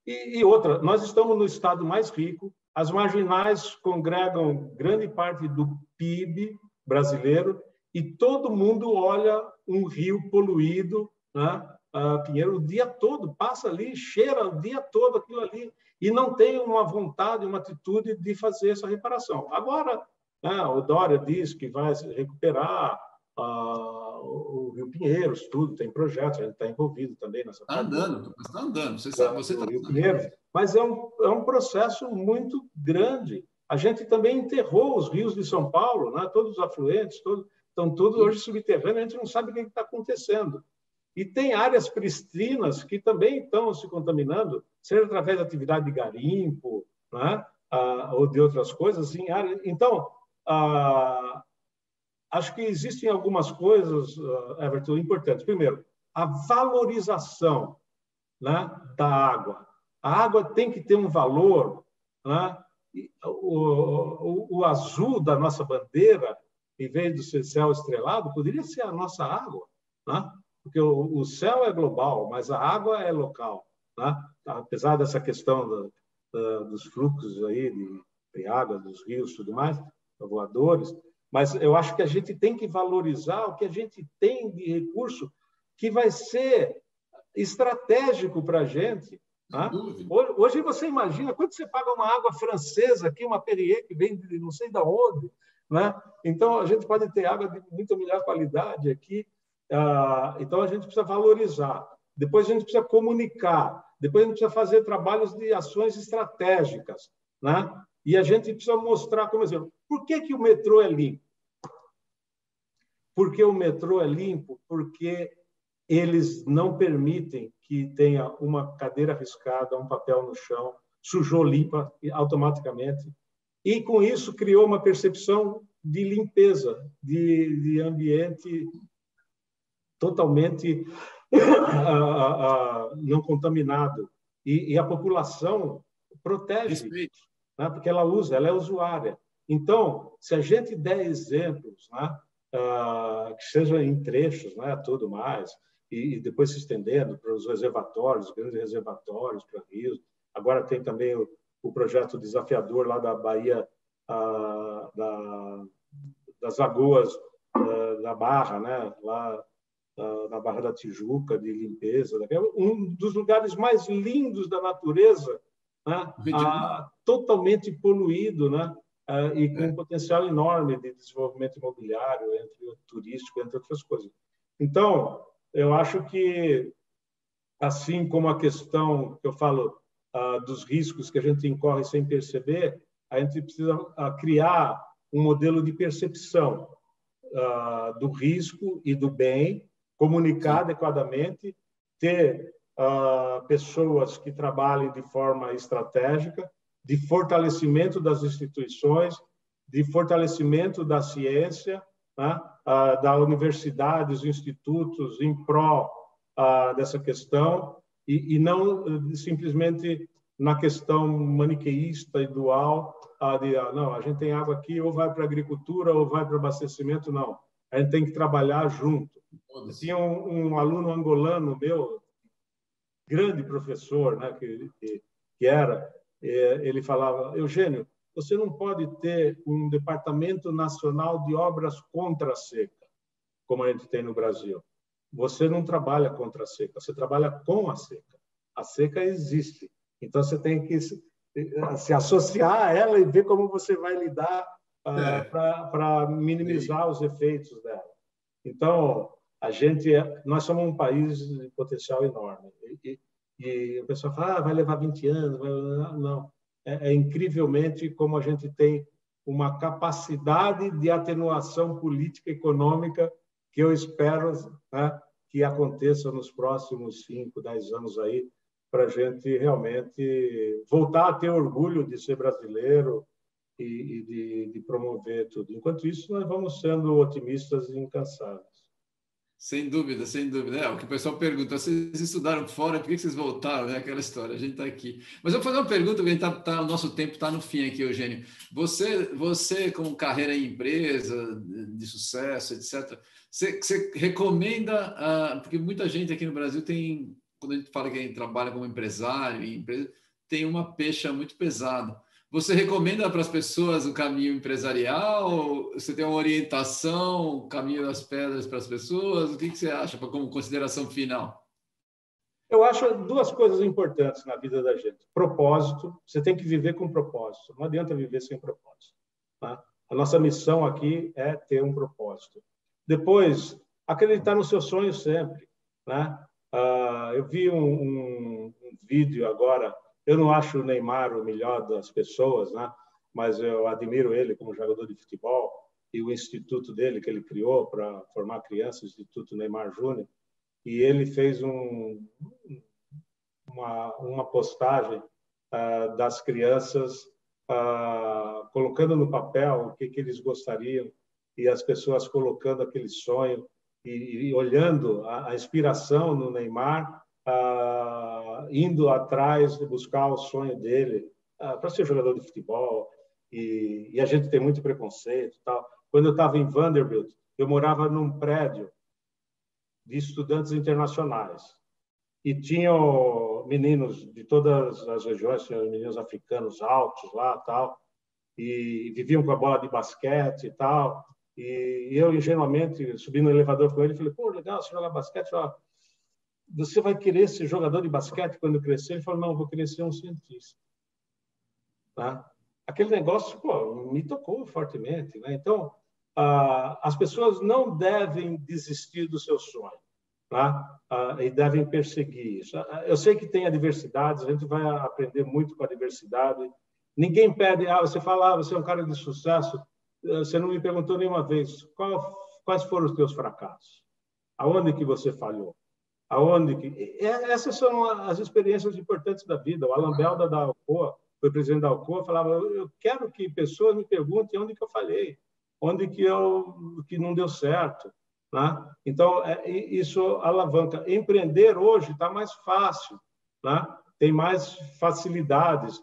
E, e outra, nós estamos no estado mais rico, as marginais congregam grande parte do PIB brasileiro e todo mundo olha um rio poluído, né? Uh, Pinheiro o dia todo, passa ali, cheira o dia todo aquilo ali, e não tem uma vontade, uma atitude de fazer essa reparação. Agora, né, o Dória diz que vai recuperar uh, o Rio Pinheiros, tudo, tem projetos, gente está envolvido também nessa Está andando, está andando, você sabe, você está Rio Pinheiros. mas é um, é um processo muito grande. A gente também enterrou os rios de São Paulo, né? todos os afluentes, todos, estão todos hoje subterrâneos, a gente não sabe o que está acontecendo. E tem áreas pristinas que também estão se contaminando, seja através da atividade de garimpo, né? ah, ou de outras coisas. Assim, então, ah, acho que existem algumas coisas, ah, Everton, importantes. Primeiro, a valorização né, da água. A água tem que ter um valor. Né? O, o, o azul da nossa bandeira, em vez ser céu estrelado, poderia ser a nossa água. Né? Porque o, o céu é global, mas a água é local. Né? Apesar dessa questão do, dos fluxos aí de, de água, dos rios tudo mais, voadores, mas eu acho que a gente tem que valorizar o que a gente tem de recurso que vai ser estratégico para a gente. Tá? Hoje você imagina quanto você paga uma água francesa aqui, uma Perrier que vem de não sei de onde. Né? Então, a gente pode ter água de muito melhor qualidade aqui. Ah, então, a gente precisa valorizar. Depois, a gente precisa comunicar. Depois, a gente precisa fazer trabalhos de ações estratégicas. Né? E a gente precisa mostrar, como exemplo, por que, que o metrô é limpo? Por que o metrô é limpo? Porque eles não permitem que tenha uma cadeira riscada, um papel no chão, sujou, limpa automaticamente. E, com isso, criou uma percepção de limpeza, de, de ambiente totalmente não contaminado. E, e, a população protege, né? porque ela usa, ela é usuária. Então, se a gente der exemplos, né? Que sejam em trechos, né? tudo mais, e, depois se estendendo para os reservatórios, grandes reservatórios, para rios. Agora tem também o, o projeto desafiador lá da Bahia, da, das Lagoas da Barra, né? lá na Barra da Tijuca, de limpeza. Né? Um dos lugares mais lindos da natureza, né? ah, totalmente poluído, né? Ah, e com um potencial enorme de desenvolvimento imobiliário, entre turístico, entre outras coisas. Então, eu acho que, assim como a questão que eu falo uh, dos riscos que a gente incorre sem perceber, a gente precisa uh, criar um modelo de percepção uh, do risco e do bem, comunicar adequadamente, ter pessoas que trabalhem de forma estratégica, de fortalecimento das instituições, de fortalecimento da ciência, né? da universidade, dos institutos em pró dessa questão e, e não eh, simplesmente na questão maniqueísta e dual de não, a gente tem água aqui ou vai para agricultura ou vai para abastecimento, não. A gente tem que trabalhar junto. Tinha um, um aluno angolano meu, grande professor, né, que, que, era, ele falava, Eugênio, você não pode ter um departamento nacional de obras contra a seca, como a gente tem no Brasil. Você não trabalha contra a seca, você trabalha com a seca. A seca existe. Então você tem que se, associar a ela e ver como você vai lidar uh, é. para minimizar os efeitos dela. Então, a gente, é, nós somos um país de potencial enorme. E, e, e o pessoal fala, ah, vai levar 20 anos. Vai... Não é, é incrivelmente como a gente tem uma capacidade de atenuação política e econômica que eu espero né, que aconteça nos próximos 5, 10 anos aí, para a gente realmente voltar a ter orgulho de ser brasileiro e, e de, de, promover tudo. Enquanto isso, nós vamos sendo otimistas e incansáveis. Sem dúvida, sem dúvida. É, o que o pessoal pergunta, vocês estudaram fora, por que vocês voltaram? Né? Aquela história, a gente está aqui. Mas eu vou fazer uma pergunta, porque tá, tá, o nosso tempo está no fim aqui, Eugênio. Você, você com carreira em empresa, de sucesso, etc., você, você recomenda, uh, porque muita gente aqui no Brasil tem, quando a gente fala que trabalha como empresário, empresa, tem uma pecha muito pesada. Você recomenda para as pessoas o caminho empresarial? Você tem uma orientação, o caminho das pedras para as pessoas? O que, você acha como consideração final? Eu acho duas coisas importantes na vida da gente. Propósito, você tem que viver com propósito. Não adianta viver sem propósito. Tá? A nossa missão aqui é ter um propósito. Depois, acreditar no seu sonho sempre. Né? Uh, eu vi um, um, um vídeo agora Eu não acho o Neymar o melhor das pessoas, né? mas eu admiro ele como jogador de futebol e o instituto dele que ele criou para formar crianças, o Instituto Neymar Júnior. E ele fez um, uma, uma postagem uh, das crianças uh, colocando no papel o que, que eles gostariam e as pessoas colocando aquele sonho e, e olhando a, a, inspiração no Neymar, uh, indo atrás de buscar o sonho dele para ser jogador de futebol. E, e, a gente tem muito preconceito tal. Quando eu estava em Vanderbilt, eu morava num prédio de estudantes internacionais e tinham meninos de todas as regiões, meninos africanos altos lá tal e viviam com a bola de basquete e tal. E eu, ingenuamente, subi no elevador com ele e falei, pô, legal, você jogar basquete, ó, você vai querer ser jogador de basquete quando crescer? Ele falou, não, vou querer ser um cientista. Tá? Aquele negócio, pô, me tocou fortemente. Né? Então, ah, as pessoas não devem desistir do seu sonho. Tá? Ah, e devem perseguir isso. Eu sei que tem adversidades, a gente vai aprender muito com a diversidade, Ninguém pede, ah, você fala, ah, você é um cara de sucesso, eh, você não me perguntou nenhuma vez qual, quais foram os teus fracassos, aonde que você falhou, aonde que essas são as experiências importantes da vida. O Alan Belda da Alcoa, foi presidente da Alcoa, falava, eu quero que pessoas me perguntem onde que eu falhei, onde que eu que não deu certo, né? Então é, isso alavanca. Empreender hoje está mais fácil, né? Tem mais facilidades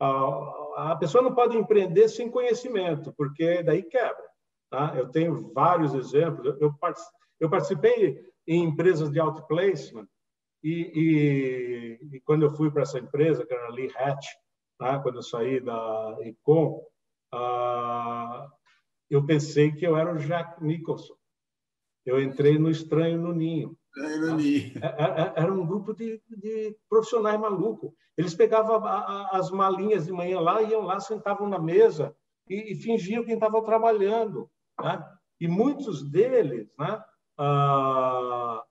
a, a pessoa não pode empreender sem conhecimento, porque daí quebra. Tá? Eu tenho vários exemplos. Eu, eu participei em empresas de outplacement e, e, e quando eu fui para essa empresa, que era a Lee Hatch, tá? quando eu saí da Econ, uh, eu pensei que eu era o Jack Nicholson. Eu entrei no Estranho no Ninho. É, é, é, era um grupo de, de profissionais malucos. Eles pegavam as malinhas de manhã lá, iam lá, sentavam na mesa e, e fingiam que estavam trabalhando. Né? E muitos deles né, ah,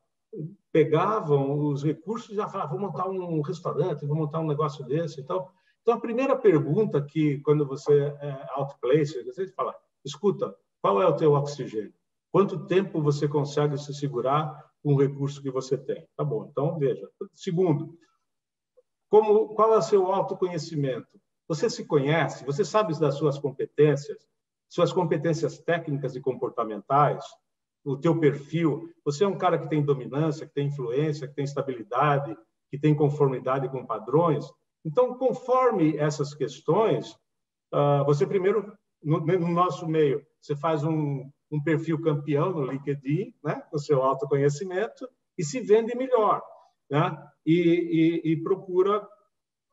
pegavam os recursos e já falavam, vou montar um restaurante, vou montar um negócio desse. Então, então a primeira pergunta que, quando você é outplace, você fala, escuta, qual é o teu oxigênio? Quanto tempo você consegue se segurar com o recurso que você tem. Tá bom, então veja. Segundo, como, qual é o seu autoconhecimento? Você se conhece? Você sabe das suas competências? Suas competências técnicas e comportamentais? O teu perfil? Você é um cara que tem dominância, que tem influência, que tem estabilidade, que tem conformidade com padrões? Então, conforme essas questões, ah, você primeiro, no nosso meio, você faz um, um perfil campeão no LinkedIn, né, com seu autoconhecimento, e se vende melhor. Né? E, e, e, procura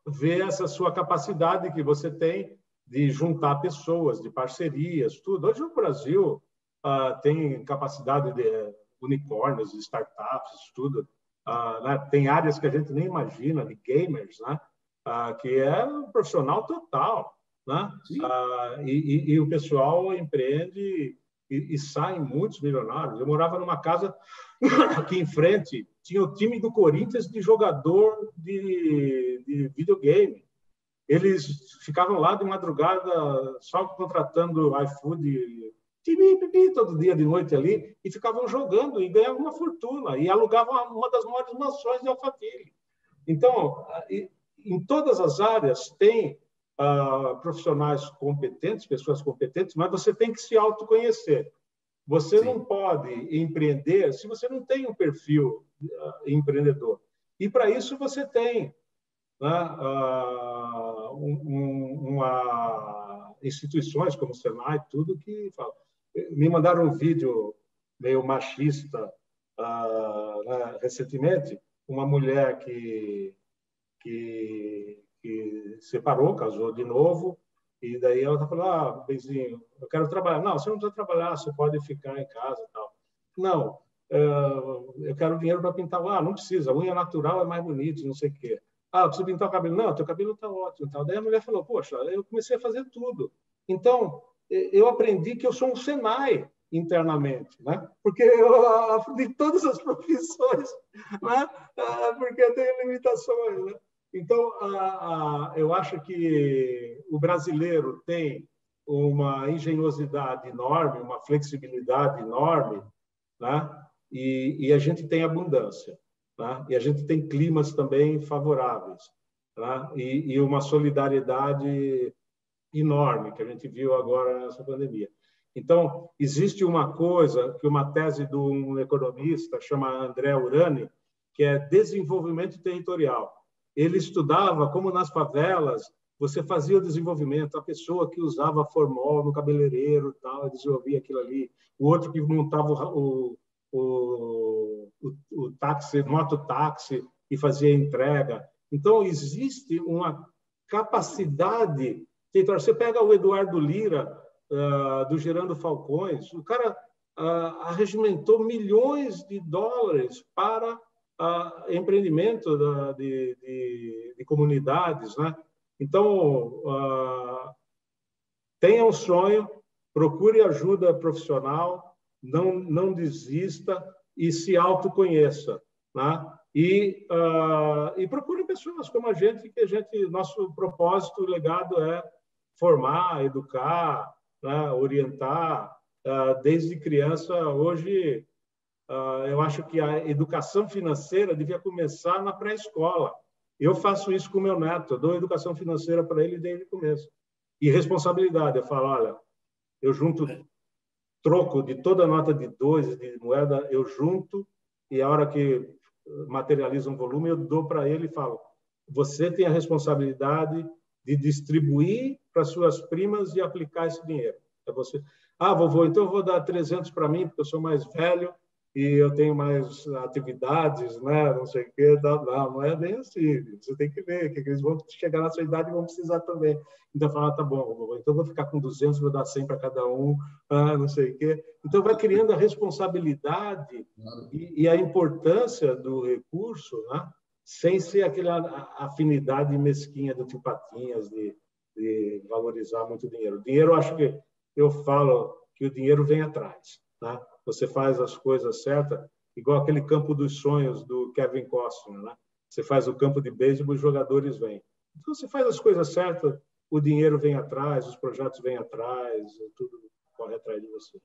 ver essa sua capacidade que você tem de juntar pessoas, de parcerias, tudo. Hoje o Brasil uh, tem capacidade de unicórnios, startups, tudo. Uh, né? Tem áreas que a gente nem imagina, de gamers, né? Uh, que é um profissional total. Né? E, e, o pessoal empreende e, e saem muitos milionários. Eu morava numa casa aqui em frente, tinha o time do Corinthians de jogador de, de videogame. Eles ficavam lá de madrugada só contratando iFood todo dia de noite ali e ficavam jogando e ganhavam uma fortuna e alugavam uma das maiores mansões de Alphaville. Então, em todas as áreas tem uh, profissionais competentes, pessoas competentes, mas você tem que se autoconhecer. Você Sim. não pode empreender se você não tem um perfil uh, empreendedor. E para isso você tem né, uh, um, uma, instituições como o Senai, tudo que fala. Me mandaram um vídeo meio machista uh, né, recentemente, uma mulher que, que que separou, casou de novo, e daí ela está falando, ah, Benzinho, eu quero trabalhar. Não, você não precisa trabalhar, você pode ficar em casa e tal. Não, eh, eu quero dinheiro para pintar. Ah, não precisa, a unha natural é mais bonita, não sei o quê. Ah, precisa pintar o cabelo. Não, teu cabelo está ótimo. Tal. Daí a mulher falou, poxa, eu comecei a fazer tudo. Então, eu aprendi que eu sou um Senai internamente, né? Porque eu aprendi todas as profissões, né? Ah, porque tenho limitações, né? Então, a, a, eu acho que o brasileiro tem uma engenhosidade enorme, uma flexibilidade enorme, né? e, e a gente tem abundância. Né? E a gente tem climas também favoráveis. Né? E, e uma solidariedade enorme que a gente viu agora nessa pandemia. Então, existe uma coisa que uma tese de um economista chama André Urani, que é desenvolvimento territorial. Ele estudava como nas favelas você fazia o desenvolvimento, a pessoa que usava formol no cabeleireiro, tal, desenvolvia aquilo ali, o outro que montava o, o, o, o táxi, mototáxi e fazia entrega. Então, existe uma capacidade. Você pega o Eduardo Lira, uh, do Gerando Falcões, o cara uh, arregimentou milhões de dólares para uh, empreendimento da, de, de, de, comunidades. Né? Então, tenha um sonho, procure ajuda profissional, não, não desista e se autoconheça. Né? E, e procure pessoas como a gente, que a gente, nosso propósito, legado é formar, educar, né? orientar, uh, desde criança. Hoje, uh, eu acho que a educação financeira devia começar na pré-escola. Eu faço isso com meu neto, eu dou educação financeira para ele desde o começo. E responsabilidade, eu falo, olha, eu junto troco de toda nota de dois de moeda, eu junto e a hora que materializa um volume, eu dou para ele e falo: você tem a responsabilidade de distribuir para suas primas e aplicar esse dinheiro. É você. Ah, vovô, então eu vou dar 300 para mim, porque eu sou mais velho e eu tenho mais atividades, né? não sei o quê. Não, não é bem assim. Você tem que ver que eles vão chegar na sua idade e vão precisar também. Então, fala, ah, tá bom, então vou ficar com 200, vou dar 100 para cada um, ah, não sei o quê. Então, vai criando a responsabilidade e, e a importância do recurso, né? Sem ser aquela afinidade mesquinha do tio Patinhas de, de valorizar muito dinheiro. O dinheiro, acho que eu falo que o dinheiro vem atrás. Né? você faz as coisas certas, igual aquele campo dos sonhos do Kevin Costner, né? Você faz o campo de beisebol, os jogadores vêm. Então, você faz as coisas certas, o dinheiro vem atrás, os projetos vêm atrás, tudo corre atrás de você.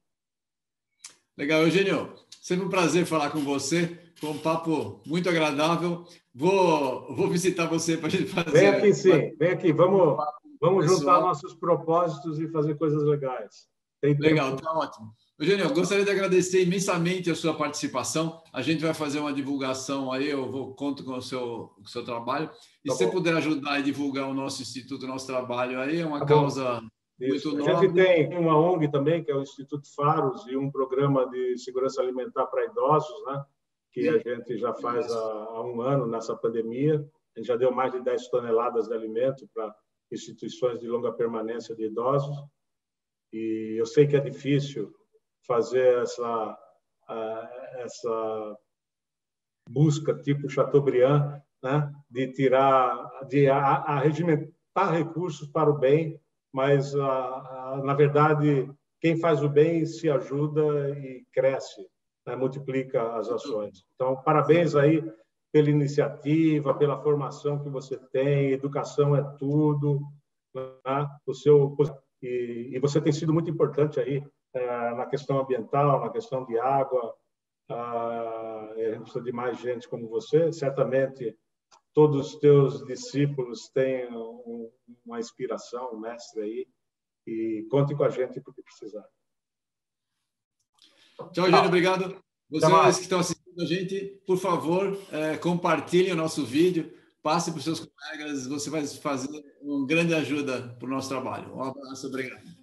Legal, Eugênio. Sempre um prazer falar com você. Foi um papo muito agradável. Vou, vou visitar você para a gente fazer. Vem aqui, sim. Vem aqui. Vamos, vamos juntar nossos propósitos e fazer coisas legais. Legal, tá ótimo. Eugênio, eu gostaria de agradecer imensamente a sua participação. A gente vai fazer uma divulgação aí, eu vou conto com o seu, com o seu trabalho. E tá se você puder ajudar a divulgar o nosso instituto, o nosso trabalho aí, é uma tá causa muito nova. A gente tem uma ONG também, que é o Instituto Faros, e um programa de segurança alimentar para idosos, né? que Sim. a gente já faz há, há um ano nessa pandemia. A gente já deu mais de 10 toneladas de alimento para instituições de longa permanência de idosos. E eu sei que é difícil fazer essa, essa busca tipo Chateaubriand, né? de tirar, de arregimentar recursos para o bem, mas, na verdade, quem faz o bem se ajuda e cresce, né? multiplica as ações. Então, parabéns aí pela iniciativa, pela formação que você tem, educação é tudo, né? o seu e, e, você tem sido muito importante aí é, na questão ambiental, na questão de água. Ah, a gente precisa de mais gente como você. Certamente todos os teus discípulos um, uma inspiração, um mestre aí. E conte com a gente porque precisar. Tchau, Eugênio. Obrigado. Vocês que estão assistindo a gente, por favor, é, compartilhem o nosso vídeo, passe para os seus colegas. Você vai fazer uma grande ajuda para o nosso trabalho. Um abraço, obrigado.